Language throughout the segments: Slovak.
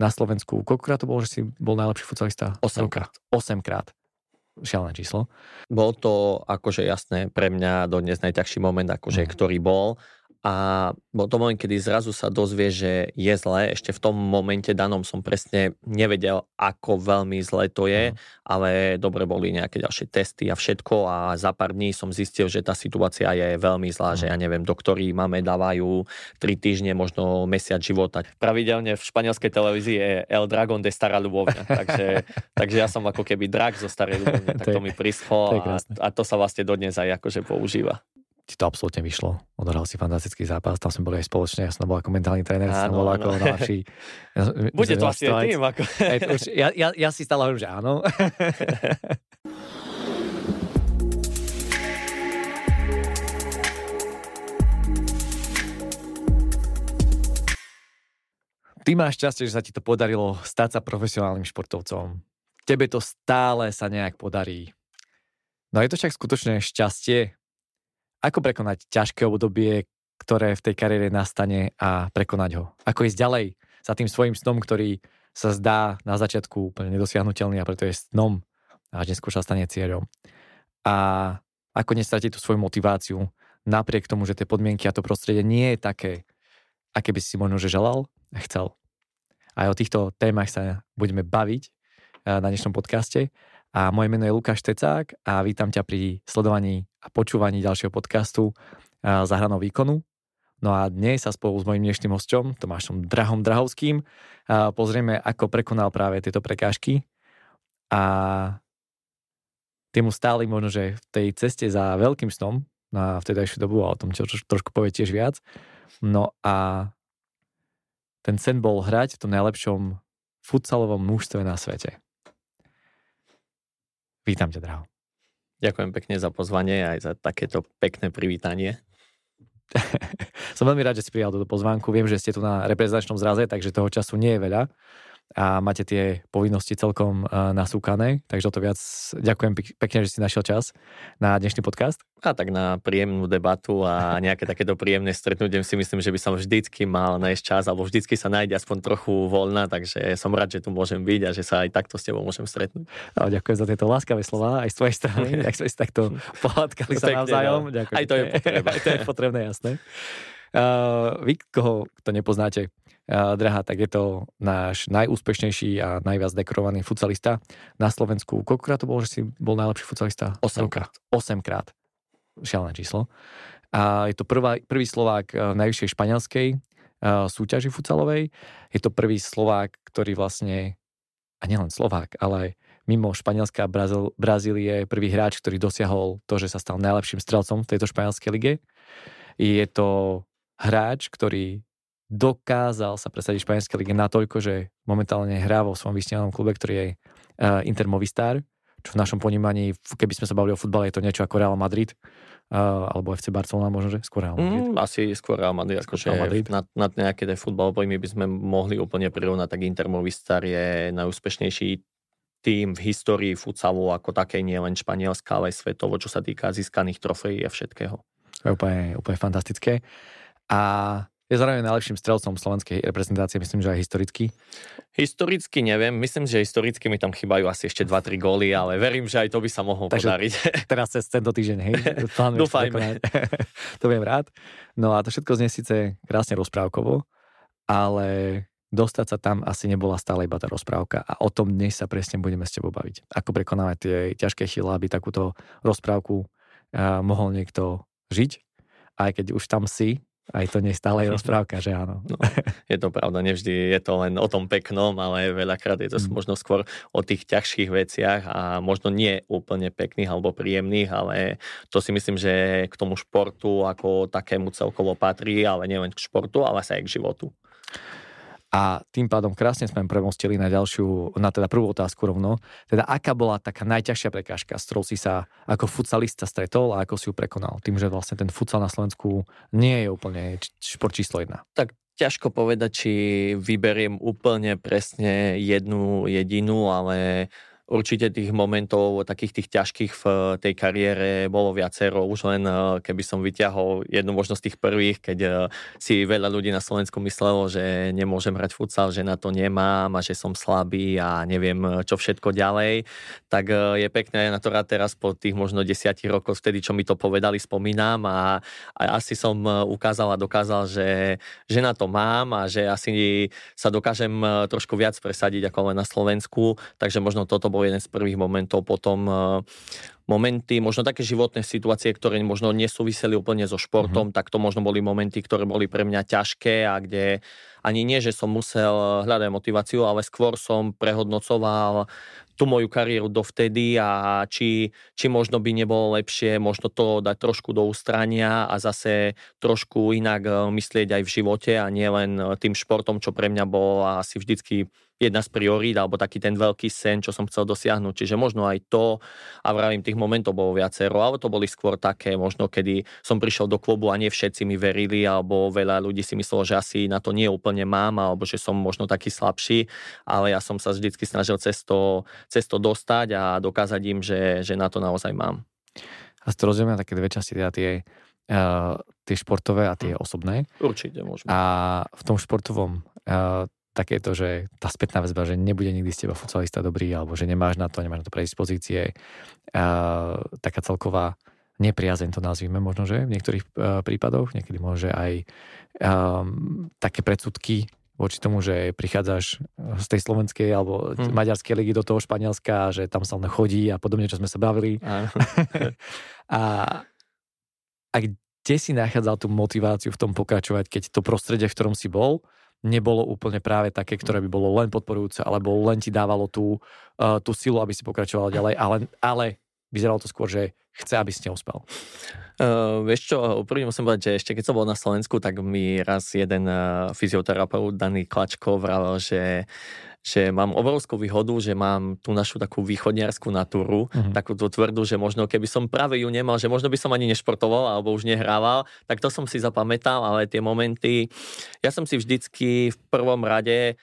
na Slovensku. Koľkokrát to bolo, že si bol najlepší futsalista? 8 krát. 8 krát. Šialené číslo. Bol to akože jasné pre mňa dodnes najťažší moment, akože, mm. ktorý bol a bol to moment, kedy zrazu sa dozvie, že je zlé. Ešte v tom momente danom som presne nevedel, ako veľmi zlé to je, mm. ale dobre boli nejaké ďalšie testy a všetko a za pár dní som zistil, že tá situácia je veľmi zlá, mm. že ja neviem, doktori máme dávajú 3 týždne, možno mesiac života. Pravidelne v španielskej televízii je El Dragon de Stará Ľubovňa, takže, takže ja som ako keby drak zo Starej Ľubovne, tak to mi prischlo a, a to sa vlastne dodnes aj akože používa ti to absolútne vyšlo. Odohral si fantastický zápas, tam sme boli aj spoločne, ja som bol ako mentálny tréner, som bol ako najlepší. Ja, Bude to asi aj tým. Ako... ja, ja, ja si stále hovorím, že áno. Ty máš šťastie, že sa ti to podarilo stať sa profesionálnym športovcom. Tebe to stále sa nejak podarí. No je to však skutočné šťastie, ako prekonať ťažké obdobie, ktoré v tej kariére nastane a prekonať ho? Ako ísť ďalej za tým svojim snom, ktorý sa zdá na začiatku úplne nedosiahnutelný a preto je snom a neskôr sa stane cieľom. A ako nestratiť tú svoju motiváciu napriek tomu, že tie podmienky a to prostredie nie je také, aké by si možno že želal a chcel. A o týchto témach sa budeme baviť eh, na dnešnom podcaste a moje meno je Lukáš Tecák a vítam ťa pri sledovaní a počúvaní ďalšieho podcastu za hranou výkonu. No a dnes sa spolu s mojím dnešným hosťom, Tomášom Drahom Drahovským, pozrieme, ako prekonal práve tieto prekážky a tie mu stáli možno, že v tej ceste za veľkým snom na vtedajšiu dobu a o tom čo, čo, trošku povie tiež viac. No a ten sen bol hrať v tom najlepšom futsalovom mužstve na svete. Vítam ťa, Draho. Ďakujem pekne za pozvanie aj za takéto pekné privítanie. Som veľmi rád, že si prijal túto pozvánku. Viem, že ste tu na reprezentačnom zraze, takže toho času nie je veľa a máte tie povinnosti celkom uh, nasúkané, takže o to viac ďakujem pekne, že si našiel čas na dnešný podcast. A tak na príjemnú debatu a nejaké takéto príjemné stretnutie si myslím, že by som vždycky mal nájsť čas, alebo vždycky sa nájde aspoň trochu voľna, takže som rád, že tu môžem byť a že sa aj takto s tebou môžem stretnúť. No, ďakujem za tieto láskavé slova aj z tvojej strany, ak sme si takto pohľadkali sa navzájom. No. Ďakujem. Aj to je potrebné. aj to je potrebné, jasné. Uh, vy, koho to nepoznáte, drahá, tak je to náš najúspešnejší a najviac dekorovaný futsalista na Slovensku. Koľkokrát to bolo, že si bol najlepší futsalista? 8 krát. 8 krát. Šialené číslo. A je to prvá, prvý Slovák v najvyššej španielskej súťaži futsalovej. Je to prvý Slovák, ktorý vlastne, a nielen Slovák, ale mimo Španielska a Brazíl, Brazílie prvý hráč, ktorý dosiahol to, že sa stal najlepším strelcom v tejto španielskej lige. Je to hráč, ktorý dokázal sa presadiť v španielskej lige natoľko, že momentálne hrá vo svojom vysnívanom klube, ktorý je uh, Inter Movistar, čo v našom ponímaní, keby sme sa bavili o futbale, je to niečo ako Real Madrid, uh, alebo FC Barcelona možno, že skôr Real Madrid. Mm, asi skôr Real Madrid, akože Real Madrid. Na, na nejaké tie futbalové by sme mohli úplne prirovnať, tak Inter Movistar je najúspešnejší tým v histórii futsalu ako také, nie len Španielska, ale aj svetovo, čo sa týka získaných trofejí a všetkého. To je úplne, úplne fantastické. A je zároveň najlepším strelcom slovenskej reprezentácie, myslím, že aj historicky. Historicky neviem, myslím, že historicky mi tam chýbajú asi ešte 2-3 góly, ale verím, že aj to by sa mohlo Takže podariť. teraz cez tento týždeň, hej? Dúfajme. to viem rád. No a to všetko znie síce krásne rozprávkovo, ale dostať sa tam asi nebola stále iba tá rozprávka a o tom dnes sa presne budeme s tebou baviť. Ako prekonávať tie ťažké chvíle, aby takúto rozprávku uh, mohol niekto žiť, aj keď už tam si, aj to nie stále je rozprávka, že áno. No, je to pravda, nevždy je to len o tom peknom, ale veľakrát je to mm. možno skôr o tých ťažších veciach a možno nie úplne pekných alebo príjemných, ale to si myslím, že k tomu športu ako takému celkovo patrí, ale nielen k športu, ale sa aj k životu. A tým pádom krásne sme premostili na ďalšiu, na teda prvú otázku rovno. Teda aká bola taká najťažšia prekážka, s ktorou si sa ako futsalista stretol a ako si ju prekonal? Tým, že vlastne ten futsal na Slovensku nie je úplne šport číslo jedna. Tak ťažko povedať, či vyberiem úplne presne jednu jedinú, ale určite tých momentov, takých tých ťažkých v tej kariére bolo viacero. Už len keby som vyťahol jednu možnosť tých prvých, keď si veľa ľudí na Slovensku myslelo, že nemôžem hrať futsal, že na to nemám a že som slabý a neviem čo všetko ďalej, tak je pekné na to rád teraz po tých možno desiatich rokoch, vtedy čo mi to povedali, spomínam a, a asi som ukázal a dokázal, že, že na to mám a že asi sa dokážem trošku viac presadiť ako len na Slovensku, takže možno toto bol bol jeden z prvých momentov. Potom eh, momenty, možno také životné situácie, ktoré možno nesúviseli úplne so športom, mm-hmm. tak to možno boli momenty, ktoré boli pre mňa ťažké a kde ani nie, že som musel hľadať motiváciu, ale skôr som prehodnocoval tú moju kariéru dovtedy a či, či možno by nebolo lepšie možno to dať trošku do ústrania a zase trošku inak eh, myslieť aj v živote a nie len eh, tým športom, čo pre mňa bol asi vždycky jedna z priorít alebo taký ten veľký sen, čo som chcel dosiahnuť. Čiže možno aj to, a vravím, tých momentov bolo viacero, ale to boli skôr také, možno kedy som prišiel do klubu a nie všetci mi verili, alebo veľa ľudí si myslelo, že asi na to nie úplne mám, alebo že som možno taký slabší, ale ja som sa vždycky snažil cez to, cez to dostať a dokázať im, že, že na to naozaj mám. A to rozdielme na také dve časti, teda tie, uh, tie športové a tie hm. osobné. Určite môžeme. A v tom športovom uh, takéto, že tá spätná väzba, že nebude nikdy z teba futsalista dobrý, alebo že nemáš na to, nemáš na to predispozície. Uh, taká celková nepriazeň to nazvime možno, že v niektorých uh, prípadoch, niekedy môže aj um, také predsudky voči tomu, že prichádzaš z tej slovenskej alebo hmm. maďarskej ligy do toho Španielska, že tam sa len chodí a podobne, čo sme sa bavili. a, a kde si nachádzal tú motiváciu v tom pokračovať, keď to prostredie, v ktorom si bol, nebolo úplne práve také, ktoré by bolo len podporujúce, alebo len ti dávalo tú, uh, tú silu, aby si pokračoval ďalej, ale, ale vyzeralo to skôr, že chce, aby si neúspel. Uh, vieš čo, úprimne musím povedať, že ešte keď som bol na Slovensku, tak mi raz jeden uh, fyzioterapeut, Daný Klačko, vravel, že že mám obrovskú výhodu, že mám tú našu takú východniarskú natúru, mm-hmm. takú tú tvrdú, že možno keby som práve ju nemal, že možno by som ani nešportoval alebo už nehrával, tak to som si zapamätal, ale tie momenty, ja som si vždycky v prvom rade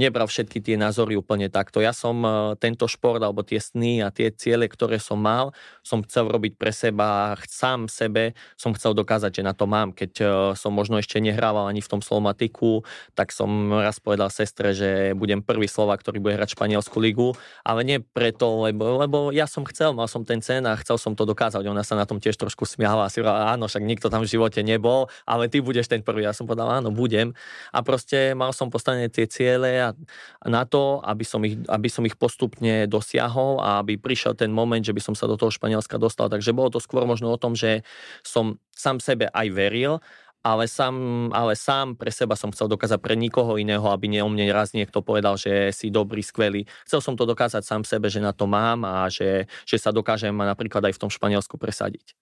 nebral všetky tie názory úplne takto. Ja som e, tento šport alebo tie sny a tie ciele, ktoré som mal, som chcel robiť pre seba, sám sebe som chcel dokázať, že na to mám. Keď e, som možno ešte nehrával ani v tom slovmatiku, tak som raz povedal sestre, že budem prvý slova, ktorý bude hrať španielskú ligu, ale nie preto, lebo, lebo ja som chcel, mal som ten sen a chcel som to dokázať. Ona sa na tom tiež trošku smiala a si hovorila, áno, však nikto tam v živote nebol, ale ty budeš ten prvý. Ja som povedal, áno, budem. A proste mal som postavené tie ciele a na to, aby som, ich, aby som ich postupne dosiahol a aby prišiel ten moment, že by som sa do toho Španielska dostal. Takže bolo to skôr možno o tom, že som sám sebe aj veril, ale sám, ale sám pre seba som chcel dokázať pre nikoho iného, aby nie o mne raz niekto povedal, že si dobrý, skvelý. Chcel som to dokázať sám sebe, že na to mám a že, že sa dokážem napríklad aj v tom Španielsku presadiť.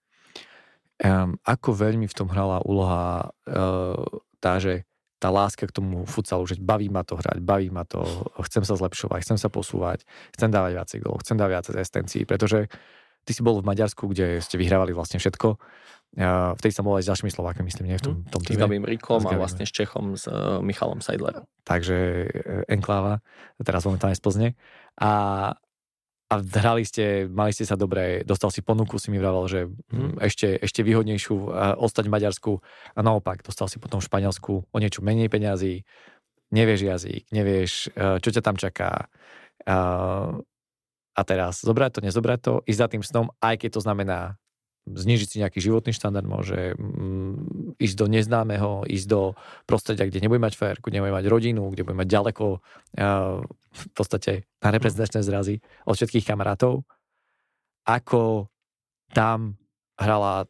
Um, ako veľmi v tom hrala úloha uh, tá, že tá láska k tomu futsalu, že baví ma to hrať, baví ma to, chcem sa zlepšovať, chcem sa posúvať, chcem dávať viacej gólov, chcem dávať viac asistencií, pretože ty si bol v Maďarsku, kde ste vyhrávali vlastne všetko. V tej sa bol aj s ďalšími Slovákmi, myslím, nie v tom, tom týme. S Gabým Rikom a vlastne s Čechom, s uh, Michalom Seidlerom. Takže uh, Enkláva, teraz momentálne z Plzne. A a hrali ste, mali ste sa dobre, dostal si ponuku, si mi vravel, že hmm. ešte, ešte výhodnejšiu ostať v Maďarsku a naopak, dostal si potom v Španielsku o niečo menej peňazí, nevieš jazyk, nevieš, e, čo ťa tam čaká. A teraz zobrať to, nezobrať to, ísť za tým snom, aj keď to znamená znižiť si nejaký životný štandard, môže mm, ísť do neznámeho, ísť do prostredia, kde nebude mať férku, nebude mať rodinu, kde bude mať ďaleko v podstate na reprezentačné zrazy od všetkých kamarátov. Ako tam hrala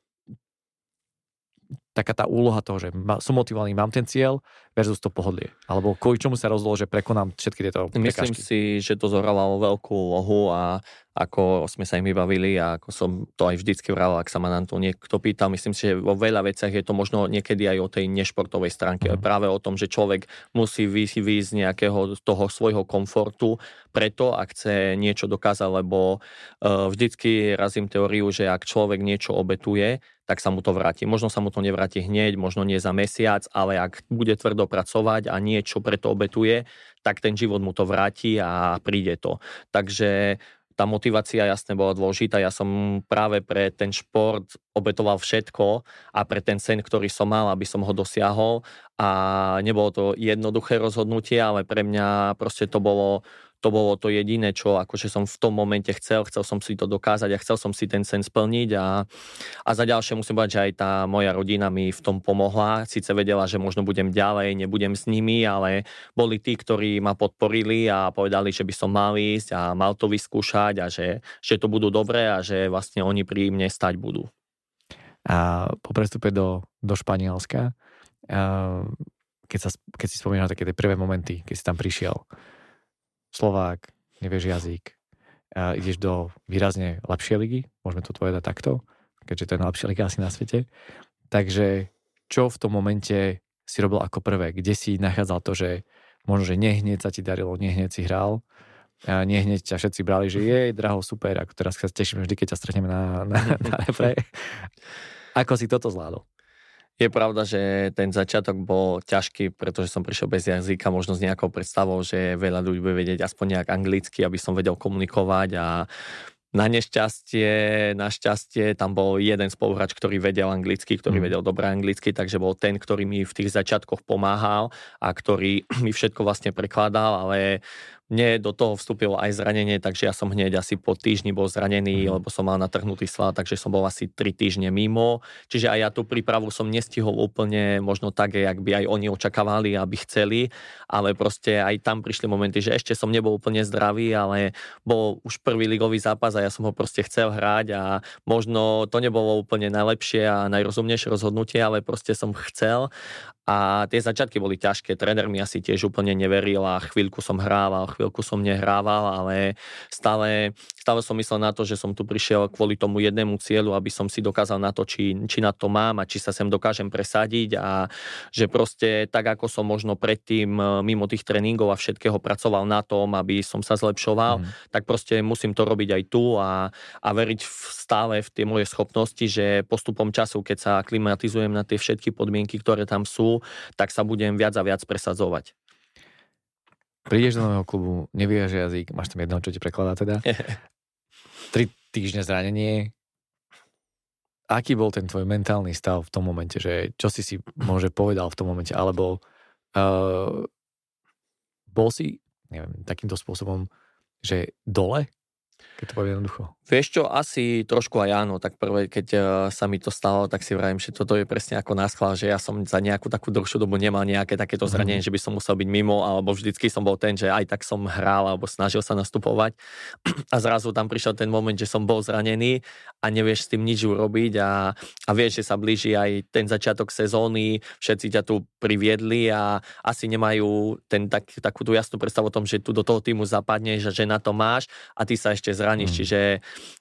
taká tá úloha toho, že som motivovaný, mám ten cieľ versus to pohodlie. Alebo kvôli čomu sa rozhodlo, že prekonám všetky tieto Myslím prekažky. si, že to zohralo veľkú úlohu a ako sme sa im vybavili a ako som to aj vždycky vral, ak sa ma na to niekto pýtal, myslím si, že vo veľa veciach je to možno niekedy aj o tej nešportovej stránke. Mm. Práve o tom, že človek musí výjsť z nejakého toho svojho komfortu preto, ak chce niečo dokázať, lebo uh, vždycky razím teóriu, že ak človek niečo obetuje, tak sa mu to vráti. Možno sa mu to nevráti hneď, možno nie za mesiac, ale ak bude tvrdo pracovať a niečo preto obetuje, tak ten život mu to vráti a príde to. Takže tá motivácia jasne bola dôležitá. Ja som práve pre ten šport obetoval všetko a pre ten sen, ktorý som mal, aby som ho dosiahol a nebolo to jednoduché rozhodnutie, ale pre mňa proste to bolo to bolo to jediné, čo akože som v tom momente chcel, chcel som si to dokázať a chcel som si ten sen splniť a, a za ďalšie musím povedať, že aj tá moja rodina mi v tom pomohla, síce vedela, že možno budem ďalej, nebudem s nimi, ale boli tí, ktorí ma podporili a povedali, že by som mal ísť a mal to vyskúšať a že, že to budú dobré a že vlastne oni pri mne stať budú. A po prestupe do, do Španielska, keď, sa, keď si spomínal také tie prvé momenty, keď si tam prišiel, Slovák, nevieš jazyk, a ideš do výrazne lepšej ligy, môžeme to povedať takto, keďže to je najlepšia liga asi na svete. Takže čo v tom momente si robil ako prvé? Kde si nachádzal to, že možno, že nehneď sa ti darilo, nehneď si hral, a nehneď ťa všetci brali, že je, draho, super, ako teraz sa teším vždy, keď ťa stretneme na, na, na repre. Ako si toto zvládol? Je pravda, že ten začiatok bol ťažký, pretože som prišiel bez jazyka, možno s nejakou predstavou, že veľa ľudí bude vedieť aspoň nejak anglicky, aby som vedel komunikovať a na nešťastie, našťastie tam bol jeden spoluhráč, ktorý vedel anglicky, ktorý mm. vedel dobre anglicky, takže bol ten, ktorý mi v tých začiatkoch pomáhal a ktorý mi všetko vlastne prekladal, ale mne do toho vstúpilo aj zranenie, takže ja som hneď asi po týždni bol zranený, mm. lebo som mal natrhnutý sval, takže som bol asi 3 týždne mimo. Čiže aj ja tú prípravu som nestihol úplne možno tak, jak by aj oni očakávali, aby chceli, ale proste aj tam prišli momenty, že ešte som nebol úplne zdravý, ale bol už prvý ligový zápas a ja som ho proste chcel hrať a možno to nebolo úplne najlepšie a najrozumnejšie rozhodnutie, ale proste som chcel a tie začiatky boli ťažké. Tréner mi asi tiež úplne neveril a chvíľku som hrával, chvíľku som nehrával, ale stále, stále som myslel na to, že som tu prišiel kvôli tomu jednému cieľu, aby som si dokázal na to, či, či na to mám a či sa sem dokážem presadiť a že proste tak, ako som možno predtým e, mimo tých tréningov a všetkého pracoval na tom, aby som sa zlepšoval, mm. tak proste musím to robiť aj tu a, a veriť v, stále v tie moje schopnosti, že postupom času, keď sa aklimatizujem na tie všetky podmienky, ktoré tam sú, tak sa budem viac a viac presadzovať. Prídeš do nového klubu, nevieš jazyk, máš tam jedného, čo ti prekladá teda. Tri týždne zranenie. Aký bol ten tvoj mentálny stav v tom momente, že čo si si môže povedal v tom momente, alebo uh, bol si, neviem, takýmto spôsobom, že dole keď to poviem jednoducho. Vieš čo, asi trošku aj áno. Tak prvé, keď uh, sa mi to stalo, tak si vravím, že toto je presne ako náschval, že ja som za nejakú takú dlhšiu dobu nemal nejaké takéto mhm. zranenie, mm. že by som musel byť mimo, alebo vždycky som bol ten, že aj tak som hral, alebo snažil sa nastupovať. A zrazu tam prišiel ten moment, že som bol zranený a nevieš s tým nič urobiť a, a vieš, že sa blíži aj ten začiatok sezóny, všetci ťa tu priviedli a asi nemajú ten, tak, takú tú jasnú predstavu o tom, že tu do toho týmu zapadneš a že na to máš a ty sa ešte zraníš. Mm. Čiže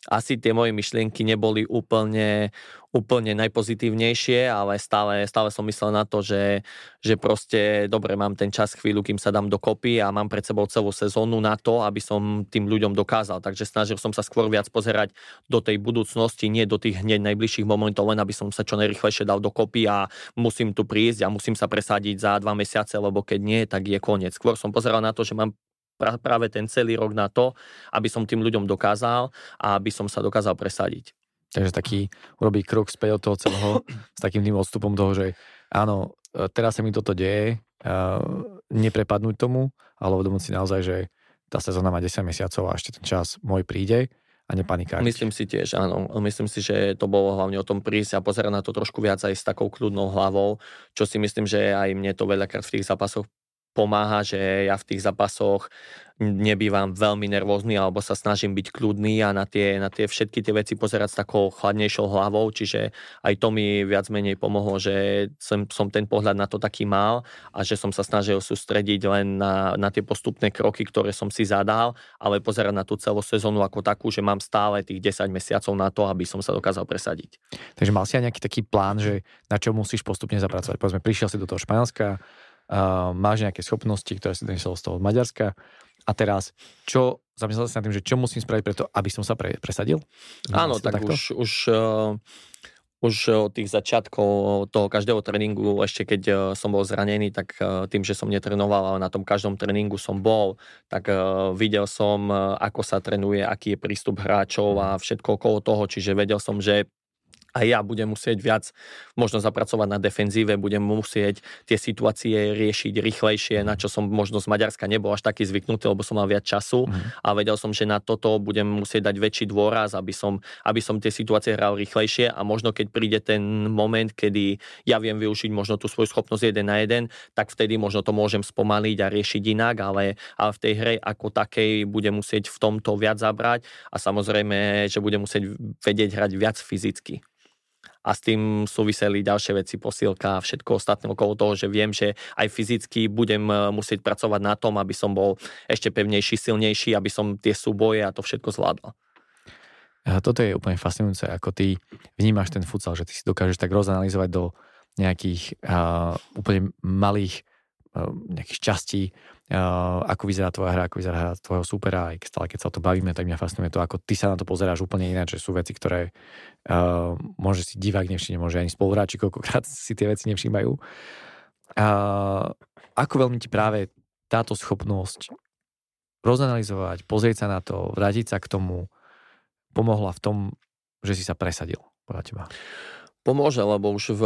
asi tie moje myšlienky neboli úplne, úplne najpozitívnejšie, ale stále, stále som myslel na to, že, že proste dobre, mám ten čas chvíľu, kým sa dám dokopy a mám pred sebou celú sezónu na to, aby som tým ľuďom dokázal. Takže snažil som sa skôr viac pozerať do tej budúcnosti, nie do tých hneď najbližších momentov, len aby som sa čo najrychlejšie dal dokopy a musím tu prísť a musím sa presadiť za dva mesiace, lebo keď nie, tak je koniec. Skôr som pozeral na to, že mám práve ten celý rok na to, aby som tým ľuďom dokázal a aby som sa dokázal presadiť. Takže taký urobí krok späť od toho celého s takým tým odstupom toho, že áno, e, teraz sa mi toto deje, uh, neprepadnúť tomu, ale uvedomuť si naozaj, že tá sezóna má 10 mesiacov a ešte ten čas môj príde a nepanikáriť. Myslím si tiež, áno. Myslím si, že to bolo hlavne o tom prísť a pozerať na to trošku viac aj s takou kľudnou hlavou, čo si myslím, že aj mne to veľakrát v tých zápasoch pomáha, že ja v tých zápasoch nebývam veľmi nervózny alebo sa snažím byť kľudný a na tie, na tie všetky tie veci pozerať s takou chladnejšou hlavou, čiže aj to mi viac menej pomohlo, že som, som ten pohľad na to taký mal a že som sa snažil sústrediť len na, na tie postupné kroky, ktoré som si zadal, ale pozerať na tú celú sezónu ako takú, že mám stále tých 10 mesiacov na to, aby som sa dokázal presadiť. Takže mal si aj nejaký taký plán, že na čo musíš postupne zapracovať? Povedzme, prišiel si do toho Španielska, uh, máš nejaké schopnosti, ktoré si doniesol z toho Maďarska a teraz, čo, zamyslel sa nad tým, že čo musím spraviť preto, aby som sa pre, presadil? Áno, tak takto? už, už uh, už od tých začiatkov toho každého tréningu, ešte keď e, som bol zranený, tak tým, že som netrenoval, ale na tom každom tréningu som bol, tak videl som, ako sa trénuje, aký je prístup hráčov a všetko okolo toho, čiže vedel som, že a ja budem musieť viac možno zapracovať na defenzíve, budem musieť tie situácie riešiť rýchlejšie, na čo som možno z Maďarska nebol až taký zvyknutý, lebo som mal viac času mm. a vedel som, že na toto budem musieť dať väčší dôraz, aby som, aby som tie situácie hral rýchlejšie a možno keď príde ten moment, kedy ja viem využiť možno tú svoju schopnosť jeden na jeden, tak vtedy možno to môžem spomaliť a riešiť inak, ale, ale v tej hre ako takej budem musieť v tomto viac zabrať a samozrejme, že budem musieť vedieť hrať viac fyzicky a s tým súviseli ďalšie veci, posilka a všetko ostatné okolo toho, že viem, že aj fyzicky budem e, musieť pracovať na tom, aby som bol ešte pevnejší, silnejší, aby som tie súboje a to všetko zvládol. A toto je úplne fascinujúce, ako ty vnímaš ten futsal, že ty si dokážeš tak rozanalizovať do nejakých uh, úplne malých uh, nejakých častí uh, ako vyzerá tvoja hra, ako vyzerá hra tvojho supera, aj stále keď sa o to bavíme, tak mňa fascinuje to, ako ty sa na to pozeráš úplne ináč, že sú veci, ktoré uh, môže si divák nevšimne, môže ani spoluhráči koľkokrát si tie veci nevšímajú. Uh, ako veľmi ti práve táto schopnosť rozanalizovať, pozrieť sa na to, vrátiť sa k tomu, pomohla v tom, že si sa presadil podľa teba? Pomôže, lebo už v,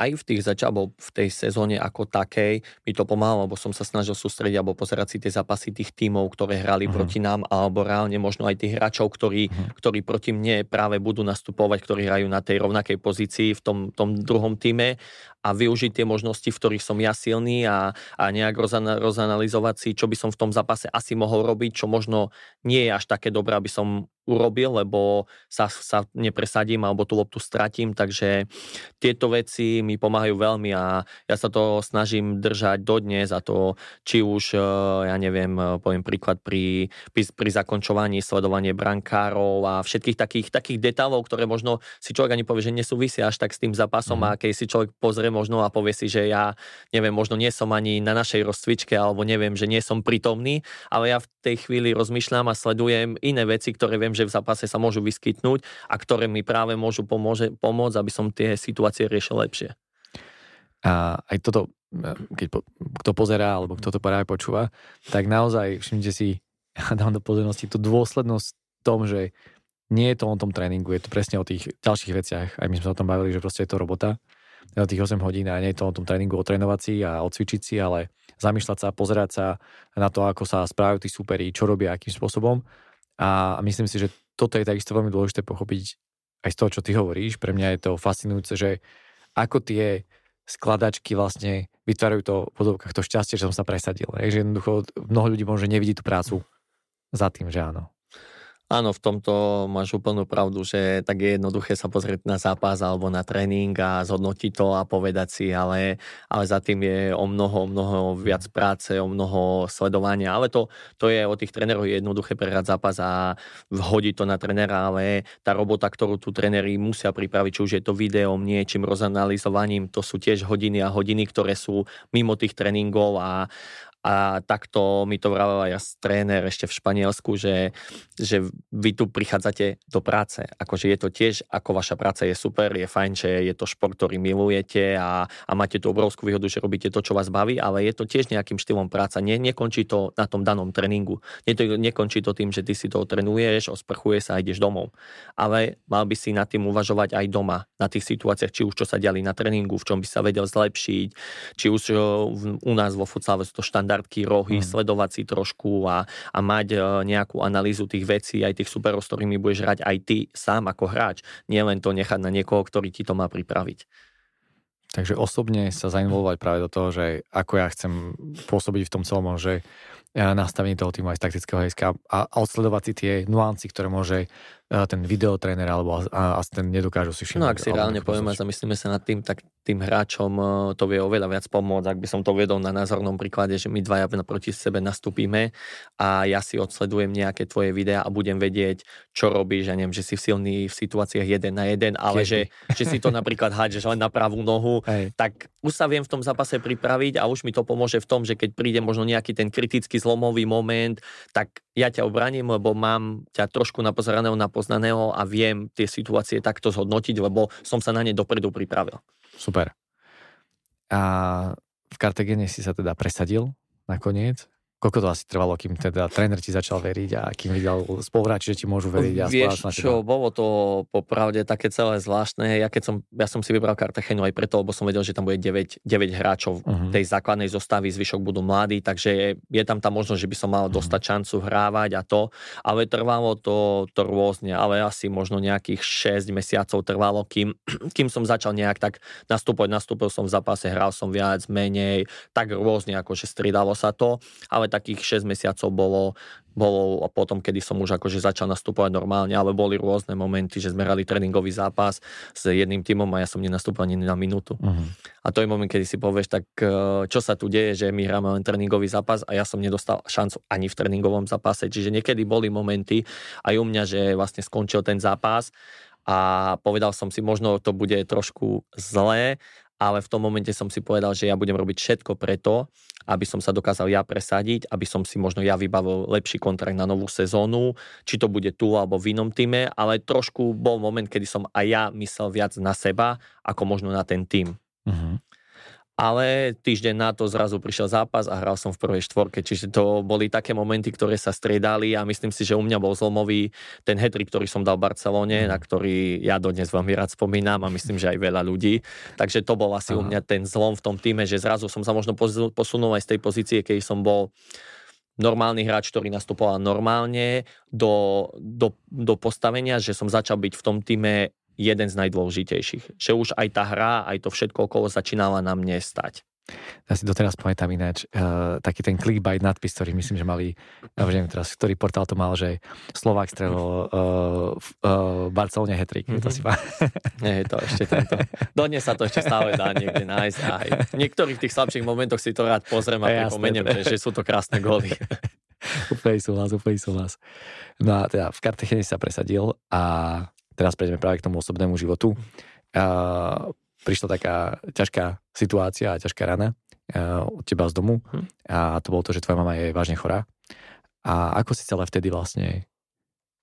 aj v tých začal, v tej sezóne ako takej mi to pomáhalo, lebo som sa snažil sústrediť alebo pozerať si tie zápasy tých tímov, ktoré hrali uh-huh. proti nám, alebo reálne možno aj tých hráčov, ktorí, uh-huh. ktorí proti mne práve budú nastupovať, ktorí hrajú na tej rovnakej pozícii v tom, tom druhom týme a využiť tie možnosti, v ktorých som ja silný a, a nejak rozanalizovať si, čo by som v tom zápase asi mohol robiť, čo možno nie je až také dobré, aby som urobil, lebo sa, sa nepresadím alebo tú loptu stratím, takže tieto veci mi pomáhajú veľmi a ja sa to snažím držať dodnes a to či už, e, ja neviem, e, poviem príklad pri, pri, pri zakončovaní, sledovanie brankárov a všetkých takých, takých detálov, ktoré možno si človek ani povie, že nesúvisia až tak s tým zápasom mm. a keď si človek pozrie možno a povie si, že ja neviem, možno nie som ani na našej rozcvičke alebo neviem, že nie som prítomný, ale ja v tej chvíli rozmýšľam a sledujem iné veci, ktoré viem, že v zápase sa môžu vyskytnúť a ktoré mi práve môžu pomôže, pomôcť, aby som tie situácie riešil lepšie. A aj toto, keď po, kto pozerá, alebo kto to práve počúva, tak naozaj všimnite si, ja dám do pozornosti tú dôslednosť v tom, že nie je to o tom tréningu, je to presne o tých ďalších veciach. Aj my sme sa o tom bavili, že proste je to robota na tých 8 hodín a nie je to o tom tréningu otrénovať si a odcvičiť si, ale zamýšľať sa, pozerať sa na to, ako sa správajú tí superi, čo robia, akým spôsobom. A myslím si, že toto je takisto veľmi dôležité pochopiť aj z toho, čo ty hovoríš. Pre mňa je to fascinujúce, že ako tie skladačky vlastne vytvárajú to v podobkách to šťastie, že som sa presadil. Takže jednoducho mnoho ľudí môže nevidieť tú prácu za tým, že áno. Áno, v tomto máš úplnú pravdu, že tak je jednoduché sa pozrieť na zápas alebo na tréning a zhodnotiť to a povedať si, ale, ale za tým je o mnoho, mnoho viac práce, o mnoho sledovania, ale to, to je o tých trénerov jednoduché prehrať zápas a vhodiť to na trénera, ale tá robota, ktorú tu tréneri musia pripraviť, či už je to videom, niečím, rozanalizovaním, to sú tiež hodiny a hodiny, ktoré sú mimo tých tréningov a, a takto mi to vravel aj tréner ešte v Španielsku, že, že vy tu prichádzate do práce. Akože je to tiež, ako vaša práca je super, je fajn, že je to šport, ktorý milujete a, a máte tú obrovskú výhodu, že robíte to, čo vás baví, ale je to tiež nejakým štýlom práca. Nie, nekončí to na tom danom tréningu. Nie, to, nekončí to tým, že ty si to trénuješ, osprchuje sa a ideš domov. Ale mal by si nad tým uvažovať aj doma, na tých situáciách, či už čo sa diali na tréningu, v čom by sa vedel zlepšiť, či už u nás vo futsale to štandard štandardky, rohy, hmm. sledovať si trošku a, a mať e, nejakú analýzu tých vecí, aj tých superov, s ktorými budeš hrať aj ty sám ako hráč. Nie len to nechať na niekoho, ktorý ti to má pripraviť. Takže osobne sa zainvolovať práve do toho, že ako ja chcem pôsobiť v tom celom, že nastavení toho týmu aj z taktického hľadiska a, a odsledovať si tie nuancy, ktoré môže ten videotréner alebo asistent nedokážu si všimnúť. No ak si reálne povieme a zamyslíme sa nad tým, tak tým hráčom e, to vie oveľa viac pomôcť, ak by som to vedol na názornom príklade, že my dvaja naproti sebe nastúpime a ja si odsledujem nejaké tvoje videá a budem vedieť, čo robíš, ja neviem, že si silný v situáciách jeden na jeden, ale že, že si to napríklad hádžeš len na pravú nohu, Hej. tak už sa viem v tom zápase pripraviť a už mi to pomôže v tom, že keď príde možno nejaký ten kritický zlomový moment, tak ja ťa obraním, lebo mám ťa trošku napozeraného, napoznaného a viem tie situácie takto zhodnotiť, lebo som sa na ne dopredu pripravil. Super. A v Kartagene si sa teda presadil nakoniec Koľko to asi trvalo, kým teda tréner ti začal veriť a kým videl spoluhráči, že ti môžu veriť? A Vieš čo, bolo to popravde také celé zvláštne. Ja, keď som, ja som si vybral Kartachenu aj preto, lebo som vedel, že tam bude 9, 9 hráčov uh-huh. tej základnej zostavy, zvyšok budú mladí, takže je, je tam tá možnosť, že by som mal uh-huh. dostať šancu hrávať a to. Ale trvalo to, to rôzne, ale asi možno nejakých 6 mesiacov trvalo, kým, kým som začal nejak tak nastupovať. Nastúpil som v zápase, hral som viac, menej, tak rôzne, akože stridalo sa to. Ale takých 6 mesiacov bolo, bolo a potom, kedy som už akože začal nastupovať normálne, ale boli rôzne momenty, že sme hrali tréningový zápas s jedným tímom a ja som nenastúpil ani na minútu. Uh-huh. A to je moment, kedy si povieš, tak eh, čo sa tu deje, že my hráme len tréningový zápas a ja som nedostal šancu ani v tréningovom zápase. Čiže niekedy boli momenty aj u mňa, že vlastne skončil ten zápas a povedal som si, možno to bude trošku zlé, ale v tom momente som si povedal, že ja budem robiť všetko preto, aby som sa dokázal ja presadiť, aby som si možno ja vybavil lepší kontrakt na novú sezónu, či to bude tu alebo v inom týme, ale trošku bol moment, kedy som aj ja myslel viac na seba, ako možno na ten tým. Uh-huh ale týždeň na to zrazu prišiel zápas a hral som v prvej štvorke, čiže to boli také momenty, ktoré sa striedali a myslím si, že u mňa bol zlomový ten hetrik, ktorý som dal Barcelone, mm. na ktorý ja dodnes veľmi rád spomínam a myslím, že aj veľa ľudí. Takže to bol asi Aha. u mňa ten zlom v tom týme, že zrazu som sa možno posunul aj z tej pozície, keď som bol normálny hráč, ktorý nastupoval normálne do, do, do postavenia, že som začal byť v tom týme jeden z najdôležitejších. Že už aj tá hra, aj to všetko okolo začínala na mne stať. Ja si doteraz pamätám ináč, uh, taký ten clickbait nadpis, ktorý myslím, že mali, ja neviem teraz, ktorý portál to mal, že Slovák strelil uh, v uh, Barcelone hetrik. Mm-hmm. To si Nie, to ešte tento. Dodnes sa to ešte stále dá niekde nájsť. Aj v niektorých tých slabších momentoch si to rád pozriem a pripomeniem, že, že sú to krásne góly. úplný súhlas, úplný súhlas. No a teda v Kartechene sa presadil a teraz prejdeme práve k tomu osobnému životu. Uh, prišla taká ťažká situácia a ťažká rana uh, od teba z domu hm. a to bolo to, že tvoja mama je vážne chorá. A ako si celé vtedy vlastne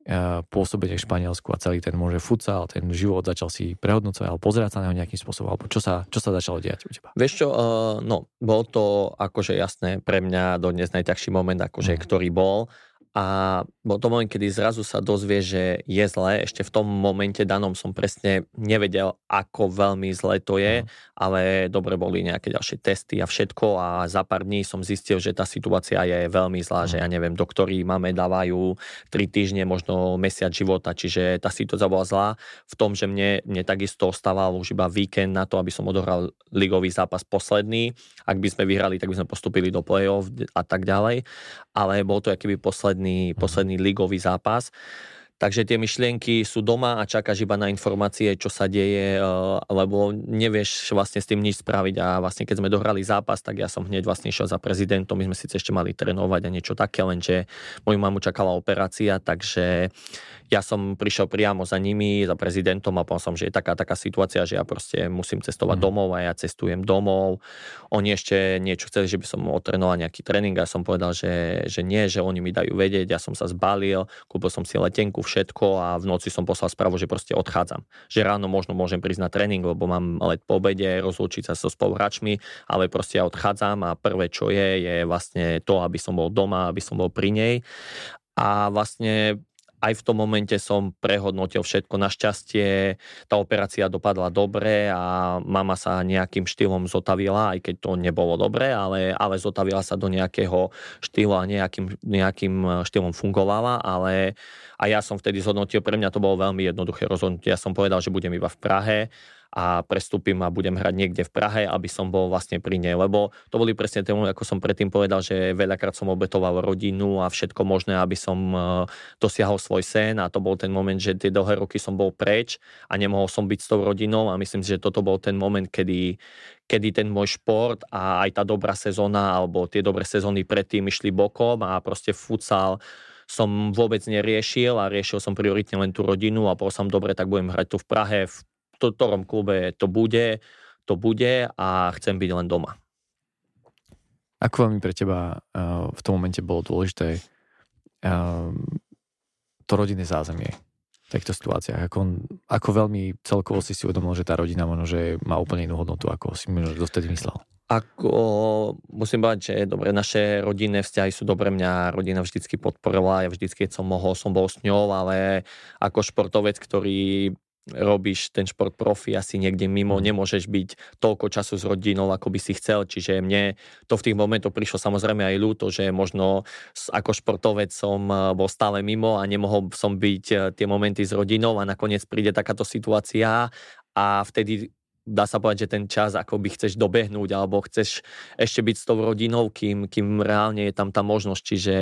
uh, pôsobenie v Španielsku a celý ten môže futsal, ten život začal si prehodnocovať alebo pozerať sa na neho nejakým spôsobom, alebo čo sa, čo sa začalo diať u teba? Vieš čo, uh, no, bol to akože jasné pre mňa dodnes najťažší moment, akože, mm. ktorý bol a bol to moment, kedy zrazu sa dozvie, že je zlé. Ešte v tom momente danom som presne nevedel, ako veľmi zlé to je, mm. ale dobre boli nejaké ďalšie testy a všetko a za pár dní som zistil, že tá situácia je veľmi zlá, mm. že ja neviem, doktori máme dávajú 3 týždne, možno mesiac života, čiže tá situácia bola zlá v tom, že mne, mne takisto ostával už iba víkend na to, aby som odohral ligový zápas posledný. Ak by sme vyhrali, tak by sme postupili do play-off a tak ďalej, ale bol to akýby posledný posledný, posledný ligový zápas. Takže tie myšlienky sú doma a čakáš iba na informácie, čo sa deje, eh, lebo nevieš vlastne s tým nič spraviť. A vlastne keď sme dohrali zápas, tak ja som hneď vlastne išiel za prezidentom. My sme síce ešte mali trénovať a niečo také, lenže moju mamu čakala operácia, takže ja som prišiel priamo za nimi, za prezidentom a povedal som, že je taká taká situácia, že ja proste musím cestovať mm. domov a ja cestujem domov. Oni ešte niečo chceli, že by som otrenoval nejaký tréning a som povedal, že, že nie, že oni mi dajú vedieť. Ja som sa zbalil, kúpil som si letenku, všetko a v noci som poslal správu, že proste odchádzam. Že ráno možno môžem prísť na tréning, lebo mám let po obede, rozlúčiť sa so spoluhráčmi, ale proste ja odchádzam a prvé, čo je, je vlastne to, aby som bol doma, aby som bol pri nej. A vlastne aj v tom momente som prehodnotil všetko. Našťastie tá operácia dopadla dobre a mama sa nejakým štýlom zotavila, aj keď to nebolo dobre, ale, ale zotavila sa do nejakého štýlu a nejakým, nejakým štýlom fungovala, ale a ja som vtedy zhodnotil, pre mňa to bolo veľmi jednoduché rozhodnutie. Ja som povedal, že budem iba v Prahe a prestúpim a budem hrať niekde v Prahe, aby som bol vlastne pri nej. Lebo to boli presne tému, ako som predtým povedal, že veľakrát som obetoval rodinu a všetko možné, aby som e, dosiahol svoj sen a to bol ten moment, že tie dlhé roky som bol preč a nemohol som byť s tou rodinou a myslím si, že toto bol ten moment, kedy, kedy ten môj šport a aj tá dobrá sezóna alebo tie dobré sezóny predtým išli bokom a proste futsal som vôbec neriešil a riešil som prioritne len tú rodinu a povedal som, dobre, tak budem hrať tu v Prahe, v ktorom klube to bude, to bude a chcem byť len doma. Ako veľmi pre teba uh, v tom momente bolo dôležité uh, to rodinné zázemie v týchto situáciách? Ako, ako veľmi celkovo si si uvedomil, že tá rodina možno, že má úplne inú hodnotu, ako si možno dostať myslel? Ako, musím povedať, že dobre, naše rodinné vzťahy sú dobre, mňa rodina vždycky podporovala, ja vždycky, keď som mohol, som bol s ňou, ale ako športovec, ktorý robíš ten šport profi asi niekde mimo, mhm. nemôžeš byť toľko času s rodinou, ako by si chcel, čiže mne to v tých momentoch prišlo samozrejme aj ľúto, že možno ako športovec som eh, bol stále mimo a nemohol som byť eh, tie momenty s rodinou a nakoniec príde takáto situácia a vtedy dá sa povedať, že ten čas ako by chceš dobehnúť alebo chceš ešte byť s tou rodinou, kým, kým reálne je tam tá možnosť. Čiže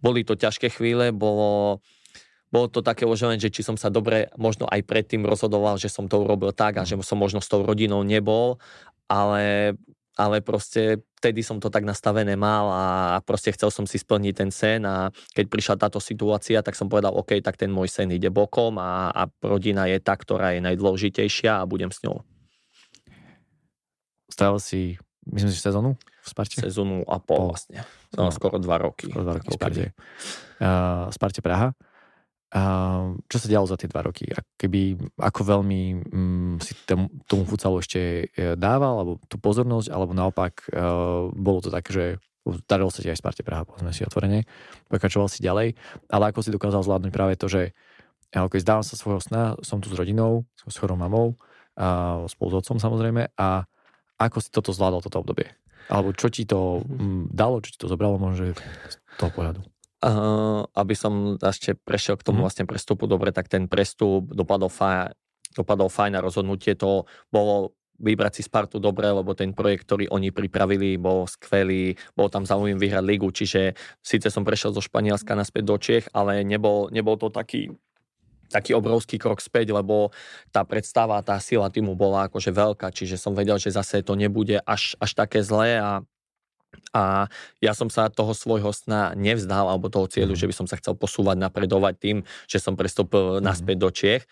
boli to ťažké chvíle, bolo bolo to také uvažovanie, že či som sa dobre možno aj predtým rozhodoval, že som to urobil tak a že som možno s tou rodinou nebol, ale, ale proste vtedy som to tak nastavené mal a proste chcel som si splniť ten sen a keď prišla táto situácia, tak som povedal, OK, tak ten môj sen ide bokom a, a rodina je tá, ktorá je najdôležitejšia a budem s ňou. Strávil si, myslím si, sezónu v Sparte? Sezónu a pol, pol. vlastne. No, skoro dva roky. Skoro dva roky v Sparte. Uh, Sparte Praha. A čo sa dialo za tie dva roky? Keby, ako veľmi mm, si tomu, tomu futsalu ešte e, dával, alebo tú pozornosť, alebo naopak uh, bolo to tak, že darilo sa ti aj Sparte Praha, povedzme si otvorene, pokračoval si ďalej, ale ako si dokázal zvládnuť práve to, že ja, okay, zdávam sa svojho sna, som tu s rodinou, s chorou mamou, a spolu s otcom samozrejme, a ako si toto zvládol, toto obdobie? Alebo čo ti to mm, dalo, čo ti to zobralo možno z toho pohľadu? Uh, aby som ešte prešiel k tomu mm. vlastne prestupu dobre, tak ten prestup dopadol fajn, dopadol fajn a rozhodnutie to bolo vybrať si Spartu dobre, lebo ten projekt, ktorý oni pripravili, bol skvelý, bol tam zaujímavý vyhrať ligu, čiže síce som prešiel zo Španielska naspäť do Čech, ale nebol, nebol to taký taký obrovský krok späť, lebo tá predstava, tá sila týmu bola akože veľká, čiže som vedel, že zase to nebude až, až také zlé a a ja som sa toho svojho sna nevzdal, alebo toho cieľu, mm. že by som sa chcel posúvať, napredovať tým, že som prestúpil mm. naspäť do Čiech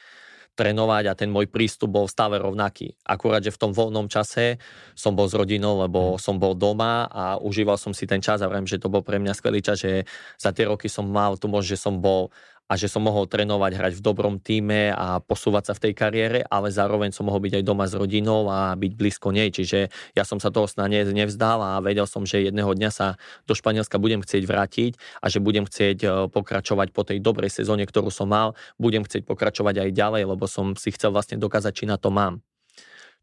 trénovať a ten môj prístup bol stále rovnaký. Akurát, že v tom voľnom čase som bol s rodinou, lebo mm. som bol doma a užíval som si ten čas a viem, že to bol pre mňa skvelý čas, že za tie roky som mal tu možnosť, že som bol a že som mohol trénovať, hrať v dobrom týme a posúvať sa v tej kariére, ale zároveň som mohol byť aj doma s rodinou a byť blízko nej. Čiže ja som sa toho sna nevzdal a vedel som, že jedného dňa sa do Španielska budem chcieť vrátiť a že budem chcieť e, pokračovať po tej dobrej sezóne, ktorú som mal, budem chcieť pokračovať aj ďalej, lebo som si chcel vlastne dokázať, či na to mám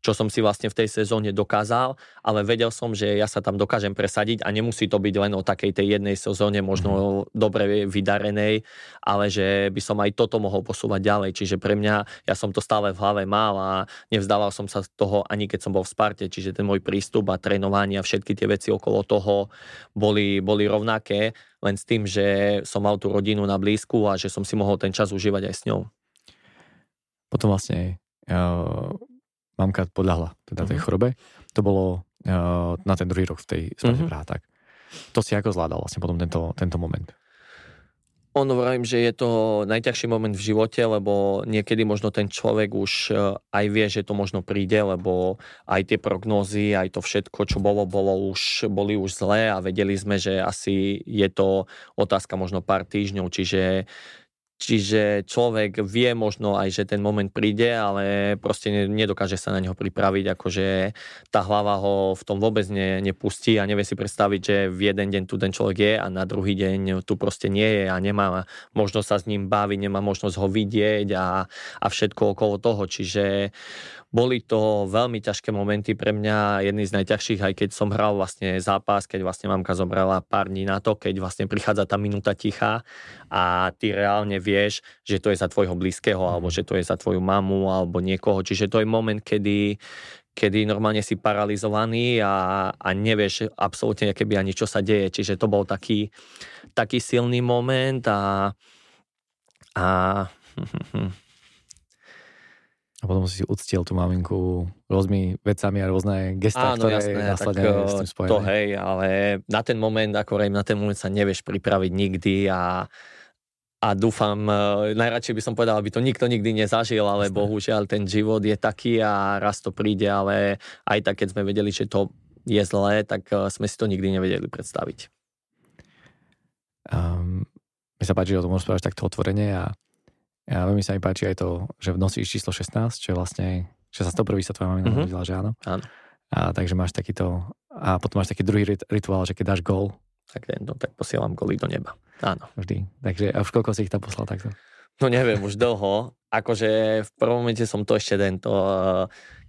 čo som si vlastne v tej sezóne dokázal, ale vedel som, že ja sa tam dokážem presadiť a nemusí to byť len o takej tej jednej sezóne, možno mm. dobre vydarenej, ale že by som aj toto mohol posúvať ďalej. Čiže pre mňa, ja som to stále v hlave mal a nevzdával som sa toho ani keď som bol v Sparte, čiže ten môj prístup a trénovanie a všetky tie veci okolo toho boli, boli rovnaké, len s tým, že som mal tú rodinu na blízku a že som si mohol ten čas užívať aj s ňou. Potom vlastne uh mamka podľahla teda tej uh-huh. chorobe. To bolo uh, na ten druhý rok v tej smrti uh-huh. tak. To si ako zvládal vlastne potom tento, tento moment? Ono vravím, že je to najťažší moment v živote, lebo niekedy možno ten človek už uh, aj vie, že to možno príde, lebo aj tie prognózy, aj to všetko, čo bolo, bolo už, boli už zlé a vedeli sme, že asi je to otázka možno pár týždňov, čiže Čiže človek vie možno aj, že ten moment príde, ale proste nedokáže sa na neho pripraviť, akože tá hlava ho v tom vôbec ne, nepustí a nevie si predstaviť, že v jeden deň tu ten človek je a na druhý deň tu proste nie je a nemá možnosť sa s ním baviť, nemá možnosť ho vidieť a, a všetko okolo toho. Čiže boli to veľmi ťažké momenty pre mňa, jedný z najťažších, aj keď som hral vlastne zápas, keď vlastne mamka zomrela pár dní na to, keď vlastne prichádza tá minúta ticha a ty reálne vieš, že to je za tvojho blízkeho, alebo že to je za tvoju mamu, alebo niekoho. Čiže to je moment, kedy, kedy normálne si paralizovaný a, a nevieš absolútne keby ani čo sa deje. Čiže to bol taký, taký silný moment a, a A potom si uctiel tú maminku rôznymi vecami a rôzne gestá, Áno, ktoré jasné, následne tak, s tým spojené. To hej, ale na ten moment, ako na ten moment sa nevieš pripraviť nikdy a a dúfam, e, najradšej by som povedal, aby to nikto nikdy nezažil, ale Jasne. bohužiaľ ten život je taký a raz to príde, ale aj tak, keď sme vedeli, že to je zlé, tak e, sme si to nikdy nevedeli predstaviť. Um, mi sa páči, že o tom môžem takto otvorene a ja veľmi sa mi páči aj to, že nosíš číslo 16, čo je vlastne, že sa 101 sa tvoja mamina mm-hmm. narodila, že áno. Áno. A takže máš takýto, a potom máš taký druhý rit- rituál, že keď dáš gól, tak, no, tak posielam goly do neba. Áno. Vždy. Takže a už koľko si ich tam poslal takto? No neviem, už dlho. Akože v prvom momente som to ešte den, to,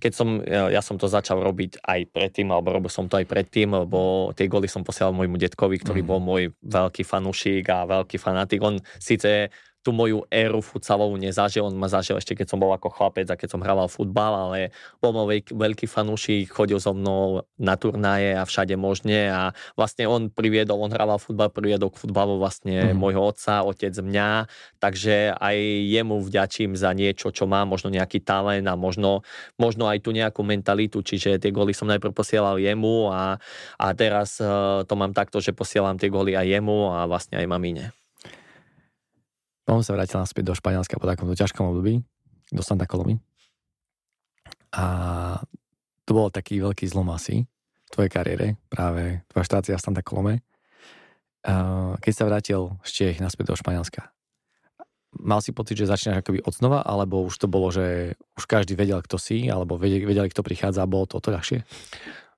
keď som, ja som to začal robiť aj predtým, alebo robil som to aj predtým, lebo tie goly som posielal môjmu detkovi, ktorý mm. bol môj veľký fanúšik a veľký fanatik. On síce tú moju éru futsalovú nezažil. On ma zažil ešte, keď som bol ako chlapec a keď som hrával futbal, ale bol môj veľký, fanúšik, chodil so mnou na turnaje a všade možne a vlastne on priviedol, on hrával futbal, priviedol k futbalu vlastne mm. môjho otca, otec mňa, takže aj jemu vďačím za niečo, čo má, možno nejaký talent a možno, možno aj tu nejakú mentalitu, čiže tie góly som najprv posielal jemu a, a teraz uh, to mám takto, že posielam tie góly aj jemu a vlastne aj mamine. On sa vrátil naspäť do Španielska po takomto ťažkom období, do Santa Colomy. A to bol taký veľký zlom asi v tvojej kariére, práve tvoja štácia v Santa Colome. Keď sa vrátil z Čech naspäť do Španielska, mal si pocit, že začínaš akoby od znova, alebo už to bolo, že už každý vedel, kto si, alebo vedeli kto prichádza a bolo to, to ľahšie?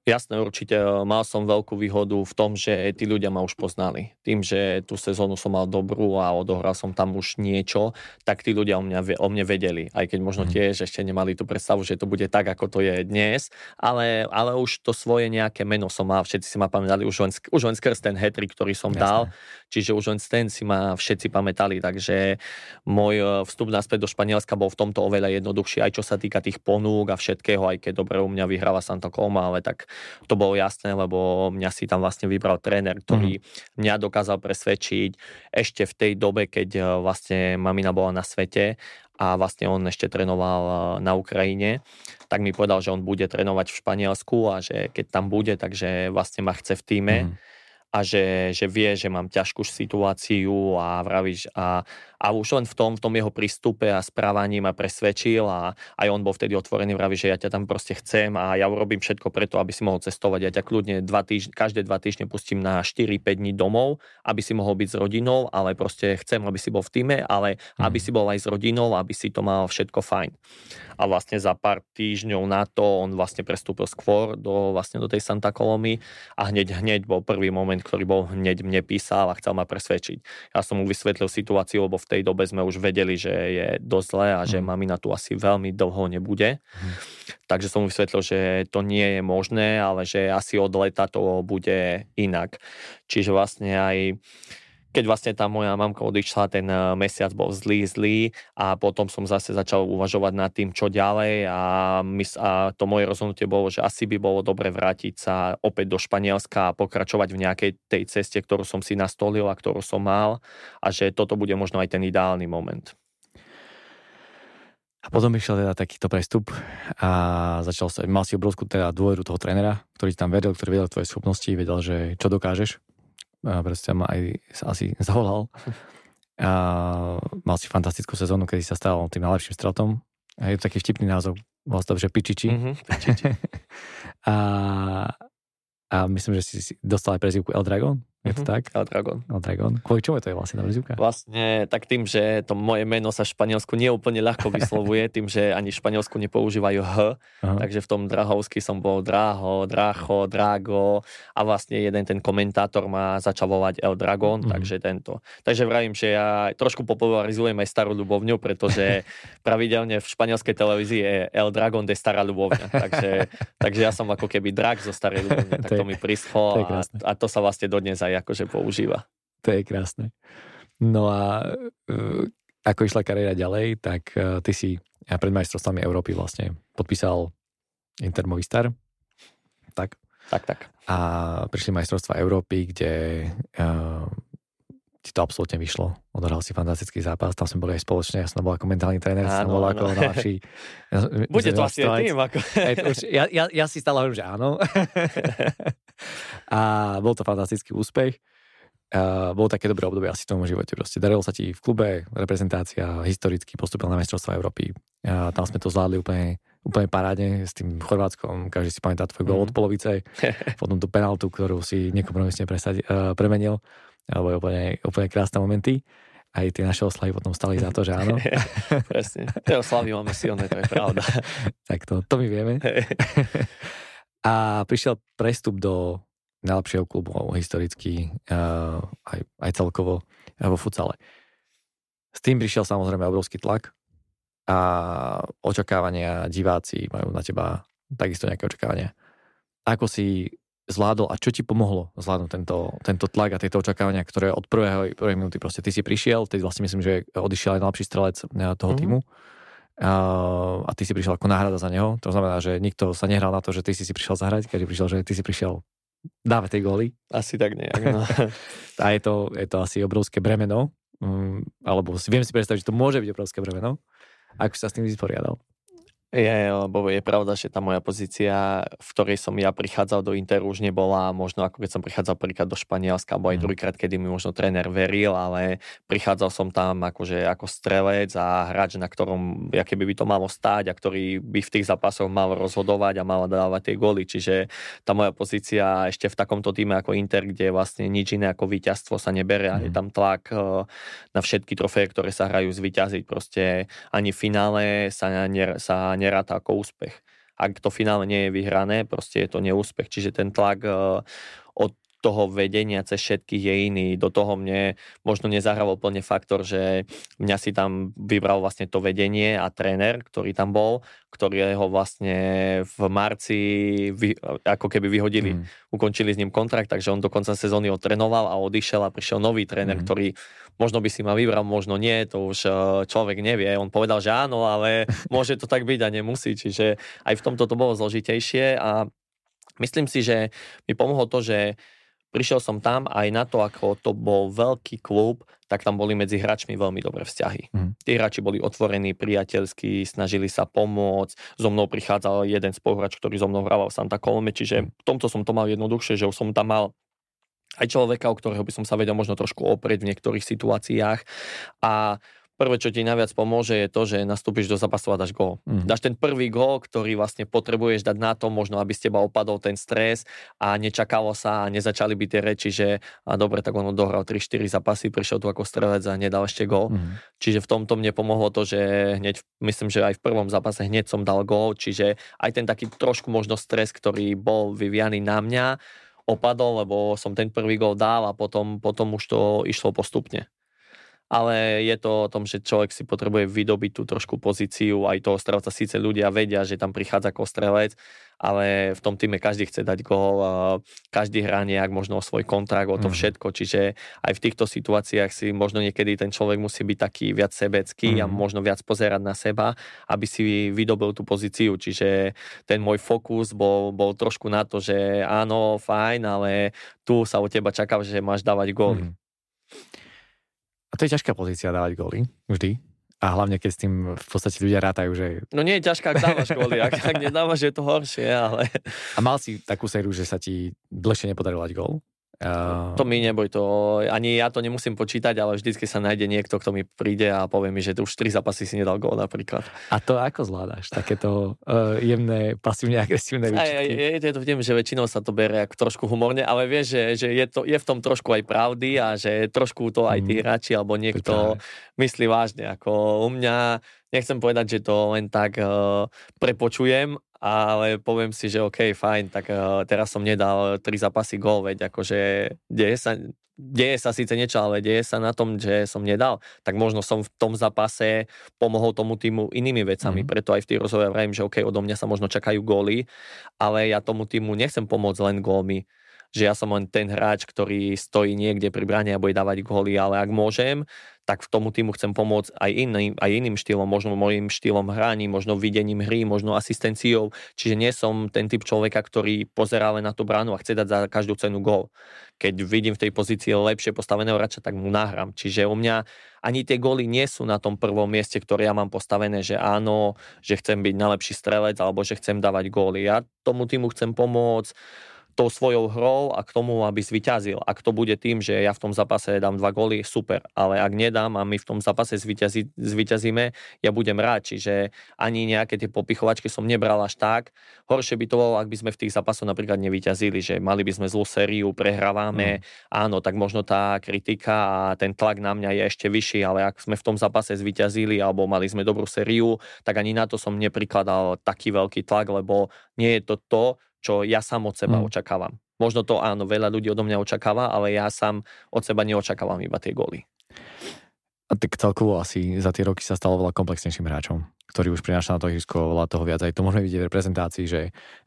Jasné, určite. E, mal som veľkú výhodu v tom, že tí ľudia ma už poznali. Tým, že tú sezónu som mal dobrú a odohral som tam už niečo, tak tí ľudia o, mňa, o mne vedeli. Aj keď možno mhm. tiež ešte nemali tú predstavu, že to bude tak, ako to je dnes. Ale, ale už to svoje nejaké meno som mal. Všetci si ma pamätali. Už len, už len skrz ten hetrik, ktorý som Jasné. dal. Čiže už len ten si ma všetci pamätali. Takže môj e, vstup naspäť do Španielska bol v tomto oveľa jednoduchší. Aj čo sa týka tých ponúk a všetkého, aj keď dobre u mňa vyhráva Santo Coloma, ale tak to bolo jasné, lebo mňa si tam vlastne vybral tréner, ktorý mm. mňa dokázal presvedčiť ešte v tej dobe, keď e, vlastne mamina bola na svete a vlastne on ešte trénoval e, na Ukrajine, tak mi povedal, že on bude trénovať v Španielsku a že keď tam bude, takže vlastne ma chce v týme. Mm a že, že vie, že mám ťažkú situáciu a vravíš a, a už len v tom, v tom jeho prístupe a správaní ma presvedčil a aj on bol vtedy otvorený, vraví, že ja ťa tam proste chcem a ja urobím všetko preto, aby si mohol cestovať. Ja ťa kľudne dva týždne, každé dva týždne pustím na 4-5 dní domov, aby si mohol byť s rodinou, ale proste chcem, aby si bol v týme, ale mm. aby si bol aj s rodinou, aby si to mal všetko fajn. A vlastne za pár týždňov na to on vlastne prestúpil skôr do, vlastne do tej Santa Colomy a hneď, hneď bol prvý moment, ktorý bol hneď mne písal a chcel ma presvedčiť. Ja som mu vysvetlil situáciu, lebo v tej dobe sme už vedeli, že je dosť zlé a že mm. mamina tu asi veľmi dlho nebude. Mm. Takže som mu vysvetlil, že to nie je možné, ale že asi od leta to bude inak. Čiže vlastne aj keď vlastne tá moja mamka odišla, ten eh, mesiac bol zlý, zlý a potom som zase začal uvažovať nad tým, čo ďalej a, mys- a to moje rozhodnutie bolo, že asi by bolo dobre vrátiť sa opäť do Španielska a pokračovať v nejakej tej ceste, ktorú som si nastolil a ktorú som mal a že toto bude možno aj ten ideálny moment. A potom išiel teda takýto prestup a začal sa, mal si obrovskú teda dôveru toho trénera, ktorý tam vedel, ktorý vedel tvoje schopnosti, vedel, že čo dokážeš proste ma aj asi zavolal. A mal si fantastickú sezónu, kedy sa stal tým najlepším stratom. A je to taký vtipný názov. Bol to, že Pičiči. Mm-hmm, pičiči. a, a myslím, že si dostal aj prezivku El Dragon. Je to mm-hmm. tak? El Dragon. El Dragon. Kvôli čomu je to je vlastne tá prezivka? Vlastne tak tým, že to moje meno sa v Španielsku nie úplne ľahko vyslovuje, tým, že ani v Španielsku nepoužívajú H, uh-huh. takže v tom Drahovsky som bol Draho, Dracho, Drago a vlastne jeden ten komentátor ma začal volať El Dragon, uh-huh. takže tento. Takže vravím, že ja trošku popularizujem aj starú ľubovňu, pretože pravidelne v španielskej televízii je El Dragon de stará ľubovňa, takže, takže ja som ako keby drak zo starej ľubovne, tak to mi prischlo a, a to sa vlastne dodnes aj akože používa. To je krásne. No a uh, ako išla kariéra ďalej, tak uh, ty si ja pred majstrovstvami Európy vlastne podpísal Inter Movistar. Tak? Tak, tak. A prišli majstrovstva Európy, kde uh, ti to absolútne vyšlo. Odohral si fantastický zápas, tam sme boli aj spoločne, ja som bol ako mentálny tréner, som bol ako najlepší. Ja, Bude to asi aj tým. Ako... ja, ja, ja si stále hovorím, že áno. a bol to fantastický úspech. Uh, bolo také dobré obdobie asi v tom živote. Proste darilo sa ti v klube, reprezentácia historicky postupila na mestrovstva Európy. Uh, tam sme to zvládli úplne, úplne parádne s tým Chorvátskom. Každý si pamätá tvoj gol mm. od polovice. potom tú penaltu, ktorú si nekompromisne presadi, uh, premenil. Alebo úplne, úplne krásne momenty. Aj tie naše oslavy potom stali za to, že áno. Presne. Tie oslavy máme silné, to je pravda. tak to, to my vieme. A prišiel prestup do najlepšieho klubu historicky uh, aj, aj celkovo uh, vo futsale. S tým prišiel samozrejme obrovský tlak a očakávania diváci majú na teba takisto nejaké očakávania. Ako si zvládol a čo ti pomohlo zvládnuť tento, tento tlak a tieto očakávania, ktoré od prvého, prvej minúty proste ty si prišiel, ty vlastne myslím, že odišiel aj najlepší strelec toho mm-hmm. týmu a, a ty si prišiel ako náhrada za neho. To znamená, že nikto sa nehral na to, že ty si si prišiel zahrať, keď prišiel, že ty si prišiel dávať tie góly. Asi tak nejak. No. a je to, je to asi obrovské bremeno, um, alebo si, viem si predstaviť, že to môže byť obrovské bremeno. Ako sa s tým vysporiadal? Je, lebo je pravda, že tá moja pozícia, v ktorej som ja prichádzal do Interu, už nebola možno ako keď som prichádzal prvýkrát do Španielska, alebo aj mhm. druhýkrát, kedy mi možno tréner veril, ale prichádzal som tam akože ako strelec a hráč, na ktorom aké by to malo stáť a ktorý by v tých zápasoch mal rozhodovať a mal dávať tie góly. Čiže tá moja pozícia ešte v takomto týme ako Inter, kde vlastne nič iné ako víťazstvo sa neberie a je mhm. tam tlak eh, na všetky trofeje, ktoré sa hrajú zvyťaziť. Proste ani v finále sa, ne, sa neráta ako úspech. Ak to finále nie je vyhrané, proste je to neúspech. Čiže ten tlak eh, od toho vedenia cez všetkých je iný. Do toho mne možno nezahral úplne faktor, že mňa si tam vybral vlastne to vedenie a tréner, ktorý tam bol, ktorý ho vlastne v marci vy, ako keby vyhodili, mm. ukončili s ním kontrakt, takže on do konca sezóny otrenoval a odišiel a prišiel nový tréner, mm. ktorý možno by si ma vybral, možno nie, to už eh, človek nevie. On povedal, že áno, ale môže to tak byť a nemusí, čiže aj v tomto to bolo zložitejšie a myslím si, že mi pomohlo to, že Prišiel som tam aj na to, ako to bol veľký klub, tak tam boli medzi hráčmi veľmi dobré vzťahy. Mm. Tí hráči boli otvorení, priateľskí, snažili sa pomôcť. So mnou prichádzal jeden spoluhráč, ktorý so mnou hrával v Santa Colome, čiže mhm. v tomto som to mal jednoduchšie, že už som tam mal aj človeka, o ktorého by som sa vedel možno trošku oprieť v niektorých situáciách. A prvé, čo ti najviac pomôže, je to, že nastúpiš do zápasu a dáš gól. Mm. Dáš ten prvý gól, ktorý vlastne potrebuješ dať na to, možno aby z teba opadol ten stres a nečakalo sa a nezačali byť tie reči, že a dobre, tak on dohral 3-4 zápasy, prišiel tu ako strelec a nedal ešte gól. Mm. Čiže v tomto mne pomohlo to, že hneď, myslím, že aj v prvom zápase hneď som dal gól, čiže aj ten taký trošku možno stres, ktorý bol vyvianý na mňa, opadol, lebo som ten prvý gól dal a potom, potom už to išlo postupne ale je to o tom, že človek si potrebuje vydobiť tú trošku pozíciu aj toho strelca. Síce ľudia vedia, že tam prichádza ako strelec, ale v tom týme každý chce dať gól, každý hrá nejak možno o svoj kontrakt, o to mm. všetko, čiže aj v týchto situáciách si možno niekedy ten človek musí byť taký viac sebecký mm. a možno viac pozerať na seba, aby si vydobil tú pozíciu, čiže ten môj fokus bol, bol trošku na to, že áno, fajn, ale tu sa od teba čaká, že máš dávať gól. Mm. A to je ťažká pozícia dávať góly, vždy. A hlavne, keď s tým v podstate ľudia rátajú, že... No nie je ťažká, ak dávaš góly. Ak, ak nedávaš, je to horšie, ale... A mal si takú sériu, že sa ti dlhšie nepodarilo dať gól? Uh... To mi neboj, to ani ja to nemusím počítať, ale vždycky sa nájde niekto, kto mi príde a povie mi, že už tri zápasy si nedal gól napríklad. A to ako zvládaš? Takéto uh, jemné, pasívne agresívne výčitky? Aj, je to viem, že väčšinou sa to berie ako trošku humorne, ale vieš, že, že je, to, je v tom trošku aj pravdy a že trošku to aj tí mm. hráči alebo niekto myslí vážne. Ako u mňa, nechcem povedať, že to len tak uh, prepočujem, ale poviem si, že OK, fajn, tak uh, teraz som nedal tri zápasy gól, veď akože deje sa, deje sa síce niečo, ale deje sa na tom, že som nedal, tak možno som v tom zápase pomohol tomu týmu inými vecami, mm. preto aj v tých rozhovoriach vravím, že OK, odo mňa sa možno čakajú góly, ale ja tomu týmu nechcem pomôcť len gólmi, že ja som len ten hráč, ktorý stojí niekde pri bráne a bude dávať góly, ale ak môžem, tak v tomu týmu chcem pomôcť aj iným, aj iným štýlom, možno môjim štýlom hraní, možno videním hry, možno asistenciou. Čiže nie som ten typ človeka, ktorý pozerá len na tú bránu a chce dať za každú cenu gól. Keď vidím v tej pozícii lepšie postaveného hráča, tak mu nahrám. Čiže u mňa ani tie góly nie sú na tom prvom mieste, ktoré ja mám postavené, že áno, že chcem byť najlepší strelec alebo že chcem dávať góly. Ja tomu týmu chcem pomôcť tou svojou hrou a k tomu, aby zvyťazil. Ak to bude tým, že ja v tom zápase dám dva góly, super, ale ak nedám a my v tom zápase zvyťazí, zvyťazíme, ja budem rád. Čiže ani nejaké tie popichovačky som nebral až tak. Horšie by to bolo, ak by sme v tých zápasoch napríklad nevyťazili, že mali by sme zlú sériu, prehrávame, mm. áno, tak možno tá kritika a ten tlak na mňa je ešte vyšší, ale ak sme v tom zápase zvyťazili alebo mali sme dobrú sériu, tak ani na to som neprikladal taký veľký tlak, lebo nie je to to, čo ja sám od seba mm. očakávam. Možno to áno, veľa ľudí odo mňa očakáva, ale ja sám od seba neočakávam iba tie góly. A tak celkovo asi za tie roky sa stalo veľa komplexnejším hráčom, ktorý už prináša na to ihrisko veľa toho viac. Aj to môžeme vidieť v reprezentácii, že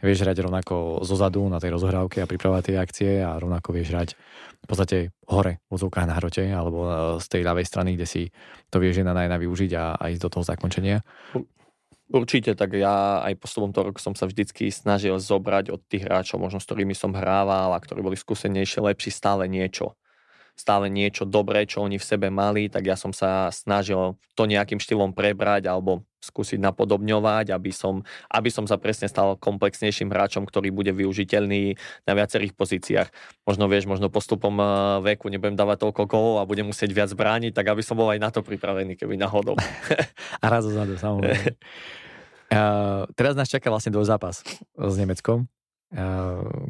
vieš hrať rovnako zo zadu na tej rozohrávke a pripravovať tie akcie a rovnako vieš hrať v podstate hore v odzvukách na hrote alebo e, z tej ľavej strany, kde si to vieš na najna využiť a, a ísť do toho zakončenia. Určite, tak ja aj postupom toho roku som sa vždycky snažil zobrať od tých hráčov, možno s ktorými som hrával a ktorí boli skúsenejšie, lepší stále niečo. Stále niečo dobré, čo oni v sebe mali, tak ja som sa snažil to nejakým štýlom prebrať alebo skúsiť napodobňovať, aby som, aby som sa presne stal komplexnejším hráčom, ktorý bude využiteľný na viacerých pozíciách. Možno vieš, možno postupom eh, veku nebudem dávať toľko gólov a budem musieť viac brániť, tak aby som bol aj na to pripravený, keby náhodou. a raz zozadu, samozrejme. Uh, teraz nás čaká vlastne dvoj zápas s Nemeckom.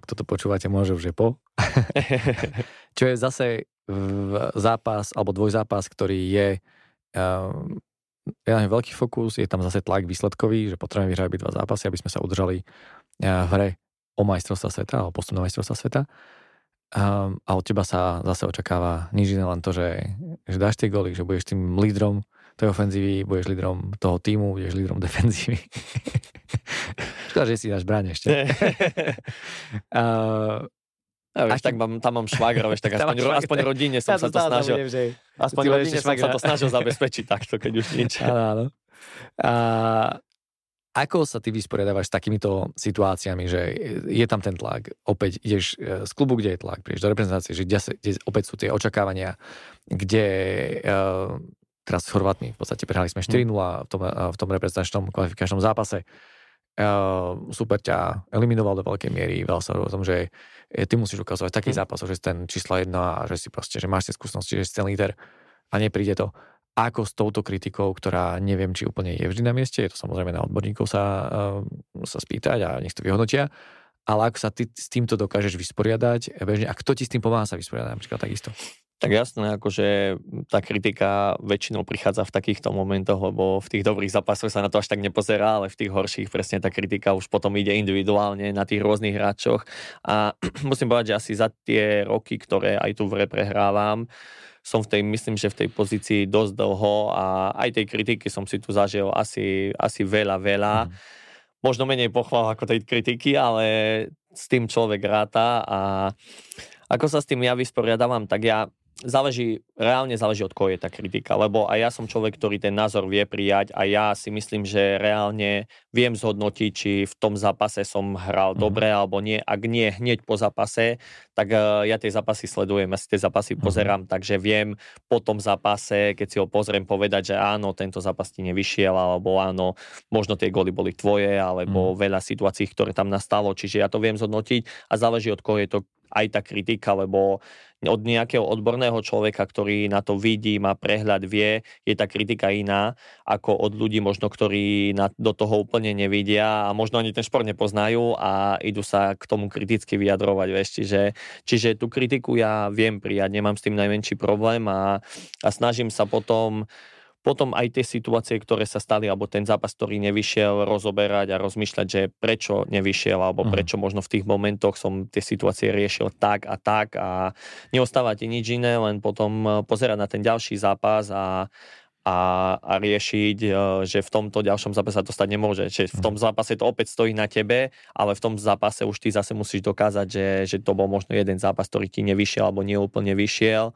Kto to počúvate, môže už je po. Čo je zase zápas, alebo dvojzápas, ktorý je ja veľký fokus, je tam zase tlak výsledkový, že potrebujeme vyhrať dva zápasy, aby sme sa udržali v hre o majstrovstva sveta, alebo postup na majstrovstva sveta. A od teba sa zase očakáva nič iné, len to, že, že dáš tie goly, že budeš tým lídrom tej ofenzívy, budeš lídrom toho týmu, budeš lídrom defenzívy. Škoda, že si dáš bráň ešte. uh, ja, vieš, tak mám, tam mám vieš, tak aspoň, švagra, aspoň rodine som ja sa to snažil. Budem, že... Aspoň rodine som sa to snažil zabezpečiť takto, keď už nič. Áno, áno. A, ako sa ty vysporiadávaš s takýmito situáciami, že je tam ten tlak, opäť ideš z klubu, kde je tlak, prídeš do reprezentácie, že kde, kde opäť sú tie očakávania, kde uh, teraz s Chorvátmi. V podstate prehrali sme 4-0 v tom, v tom reprezentačnom kvalifikačnom zápase. Uh, super ťa eliminoval do veľkej miery. Veľa sa o tom, že ty musíš ukazovať taký mm. zápas, že si ten čísla jedna a že si proste, že máš tie skúsenosti, že si ten líder a nepríde to. Ako s touto kritikou, ktorá neviem, či úplne je vždy na mieste, je to samozrejme na odborníkov sa, uh, sa spýtať a nech to vyhodnotia, ale ako sa ty s týmto dokážeš vysporiadať bežne a kto ti s tým pomáha sa vysporiadať napríklad takisto? Tak jasné, akože tá kritika väčšinou prichádza v takýchto momentoch, lebo v tých dobrých zápasoch sa na to až tak nepozerá, ale v tých horších presne tá kritika už potom ide individuálne na tých rôznych hráčoch. A musím povedať, že asi za tie roky, ktoré aj tu v re prehrávam, som v tej, myslím, že v tej pozícii dosť dlho a aj tej kritiky som si tu zažil asi, asi veľa, veľa. Mm. Možno menej pochval ako tej kritiky, ale s tým človek ráta a ako sa s tým ja vysporiadavam, tak ja záleží, reálne záleží od koho je tá kritika, lebo aj ja som človek, ktorý ten názor vie prijať a ja si myslím, že reálne viem zhodnotiť, či v tom zápase som hral mm. dobre alebo nie. Ak nie hneď po zápase, tak uh, ja tie zápasy sledujem, ja si tie zápasy mm. pozerám, takže viem po tom zápase, keď si ho pozriem, povedať, že áno, tento zápas ti nevyšiel, alebo áno, možno tie goly boli tvoje, alebo mm. veľa situácií, ktoré tam nastalo, čiže ja to viem zhodnotiť a záleží od koho je to aj tá kritika, lebo od nejakého odborného človeka, ktorý na to vidí, má prehľad, vie, je tá kritika iná ako od ľudí možno, ktorí na, do toho úplne nevidia a možno ani ten šport nepoznajú a idú sa k tomu kriticky vyjadrovať, vieš, čiže, čiže tú kritiku ja viem prijať, nemám s tým najmenší problém a, a snažím sa potom potom aj tie situácie, ktoré sa stali, alebo ten zápas, ktorý nevyšiel, rozoberať a rozmýšľať, že prečo nevyšiel, alebo mm. prečo možno v tých momentoch som tie situácie riešil tak a tak a neostáva ti nič iné, len potom eh, pozerať na ten ďalší zápas a, a, a riešiť, eh, že v tomto ďalšom zápase sa to stať nemôže. Že v tom mhm. zápase to opäť stojí na tebe, ale v tom zápase už ty zase musíš dokázať, že, že to bol možno jeden zápas, ktorý ti nevyšiel alebo neúplne vyšiel.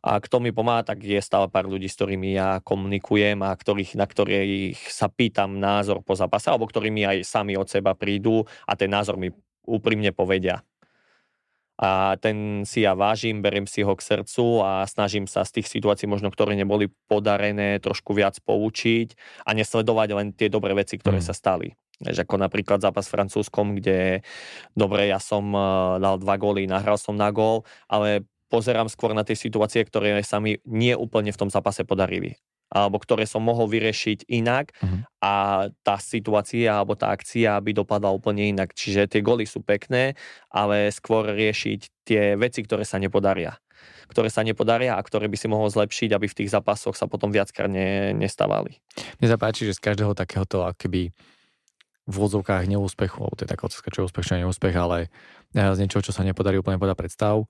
A kto mi pomáha, tak je stále pár ľudí, s ktorými ja komunikujem a ktorých, na ktorých sa pýtam názor po zápase, alebo ktorí mi aj sami od seba prídu a ten názor mi úprimne povedia. A ten si ja vážim, beriem si ho k srdcu a snažím sa z tých situácií, možno ktoré neboli podarené, trošku viac poučiť a nesledovať len tie dobré veci, ktoré mm. sa stali Že ako napríklad zápas s Francúzskom, kde dobre, ja som dal dva góly, nahral som na gól, ale pozerám skôr na tie situácie, ktoré sa mi nie úplne v tom zápase podarili alebo ktoré som mohol vyriešiť inak uh-huh. a tá situácia alebo tá akcia by dopadla úplne inak. Čiže tie goly sú pekné, ale skôr riešiť tie veci, ktoré sa nepodaria ktoré sa nepodaria a ktoré by si mohol zlepšiť, aby v tých zápasoch sa potom viackrát ne, nestávali. Mne sa páči, že z každého takéhoto akoby v vozovkách neúspechu, alebo to je taká otázka, čo je úspech, čo je neúspech, ale eh, z niečoho, čo sa nepodarí úplne podľa predstav,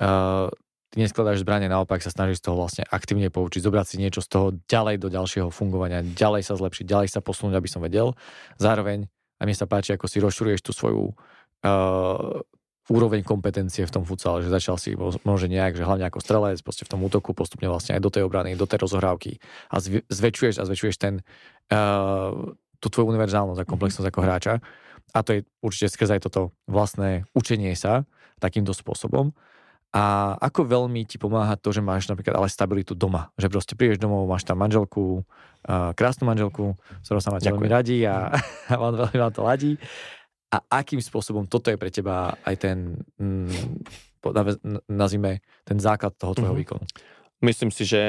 uh, ty neskladáš zbranie, naopak sa snažíš z toho vlastne aktívne poučiť, zobrať si niečo z toho ďalej do ďalšieho fungovania, ďalej sa zlepšiť, ďalej sa posunúť, aby som vedel. Zároveň, a mne sa páči, ako si rozšuruješ tú svoju uh, úroveň kompetencie v tom futsale, že začal si možno nejak, že hlavne ako strelec, proste v tom útoku, postupne vlastne aj do tej obrany, do tej rozohrávky a zväčšuješ a zväčšuješ ten, uh, tú tvoju univerzálnosť a komplexnosť ako hráča. A to je určite skrze aj toto vlastné učenie sa takýmto spôsobom. A ako veľmi ti pomáha to, že máš napríklad ale stabilitu doma. Že proste prídeš domov, máš tam manželku, krásnu manželku, s ktorou sa máte veľmi radi a, a vám veľmi vám to ladí. A akým spôsobom toto je pre teba aj ten, mm, nazvime, ten základ toho tvojho mm-hmm. výkonu? Myslím si, že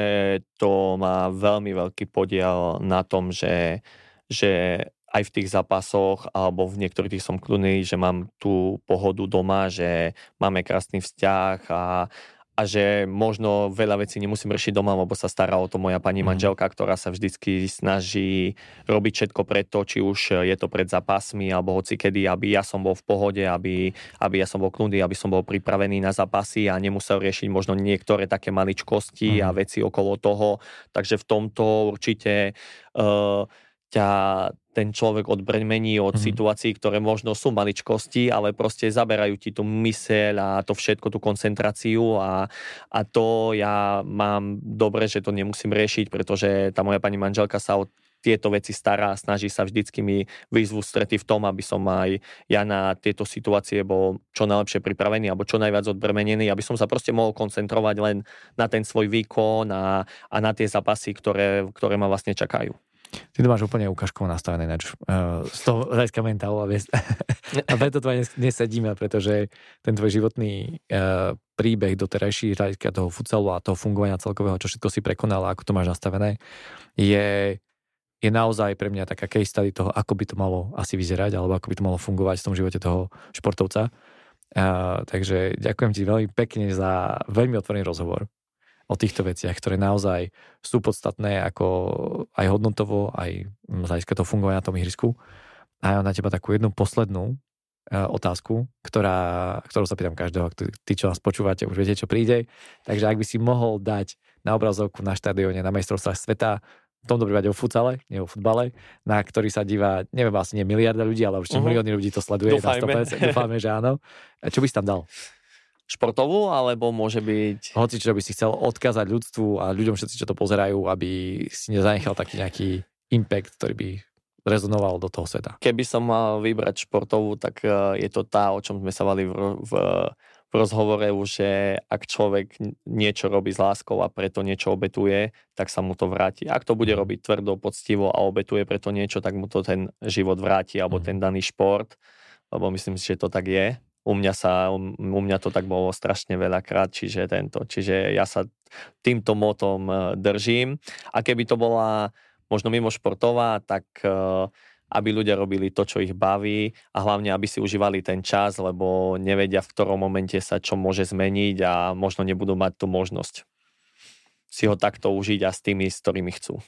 to má veľmi veľký podiel na tom, že, že aj v tých zápasoch alebo v niektorých som kľudný, že mám tú pohodu doma, že máme krásny vzťah a, a že možno veľa vecí nemusím riešiť doma, lebo sa stará o to moja pani mm. manželka, ktorá sa vždycky snaží robiť všetko preto, či už je to pred zápasmi alebo hoci kedy, aby ja som bol v pohode, aby, aby ja som bol kľudný, aby som bol pripravený na zápasy a nemusel riešiť možno niektoré také maličkosti mm. a veci okolo toho. Takže v tomto určite uh, ťa ten človek odbremení od mm. situácií, ktoré možno sú maličkosti, ale proste zaberajú ti tú myseľ a to všetko, tú koncentráciu a, a to ja mám dobre, že to nemusím riešiť, pretože tá moja pani manželka sa o tieto veci stará a snaží sa vždycky mi výzvu strety v tom, aby som aj ja na tieto situácie bol čo najlepšie pripravený alebo čo najviac odbremenený, aby som sa proste mohol koncentrovať len na ten svoj výkon a, a na tie zápasy, ktoré, ktoré ma vlastne čakajú. Ty to máš úplne ukážkovo nastavené nač, uh, z toho hľadiska mentálu a, a preto to dnes, dnes sedíme, pretože ten tvoj životný uh, príbeh doterajší hľadiska toho futsalu a toho fungovania celkového, čo všetko si prekonal a ako to máš nastavené, je, je naozaj pre mňa taká case study toho, ako by to malo asi vyzerať alebo ako by to malo fungovať v tom živote toho športovca. Uh, takže ďakujem ti veľmi pekne za veľmi otvorený rozhovor o týchto veciach, ktoré naozaj sú podstatné ako aj hodnotovo, aj z hľadiska toho fungovania na tom ihrisku. A ja na teba takú jednu poslednú e, otázku, ktorá, ktorú sa pýtam každého, tí, čo nás počúvate, už viete, čo príde. Takže ak by si mohol dať na obrazovku na štadióne na majstrovstvách sveta, v tomto prípade o futsale, nie o futbale, na ktorý sa divá, neviem, vlastne nie miliarda ľudí, ale určite uh-huh. milióny ľudí to sleduje. Dúfajme. Na 100%, dúfame, že áno. Čo by si tam dal? Športovú, alebo môže byť... Hoci, čo by si chcel odkázať ľudstvu a ľuďom všetci, čo to pozerajú, aby si nezanechal taký nejaký impact, ktorý by rezonoval do toho sveta. Keby som mal vybrať športovú, tak e, je to tá, o čom sme sa mali v, v, v rozhovore už, že ak človek niečo robí s láskou a preto niečo obetuje, tak sa mu to vráti. Ak to bude mhm. robiť tvrdo, poctivo a obetuje preto niečo, tak mu to ten život vráti, alebo mm. ten daný šport, lebo myslím si, že to tak je u mňa, sa, u mňa to tak bolo strašne veľakrát, čiže tento, čiže ja sa týmto motom e, držím a keby to bola možno mimo športová, tak e, aby ľudia robili to, čo ich baví a hlavne, aby si užívali ten čas, lebo nevedia, v ktorom momente sa čo môže zmeniť a možno nebudú mať tú možnosť si ho takto užiť a s tými, s ktorými chcú.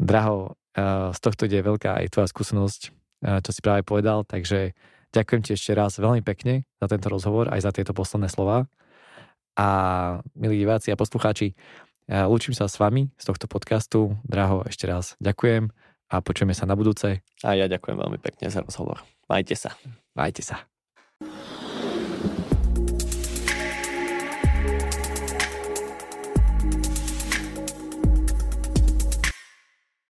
Draho, e, z tohto ide veľká aj tvoja skúsenosť, čo si práve povedal, takže Ďakujem ti ešte raz veľmi pekne za tento rozhovor, aj za tieto posledné slova. A milí diváci a poslucháči, ja lúčim sa s vami z tohto podcastu. Draho, ešte raz ďakujem a počujeme sa na budúce. A ja ďakujem veľmi pekne za rozhovor. Majte sa. Majte sa.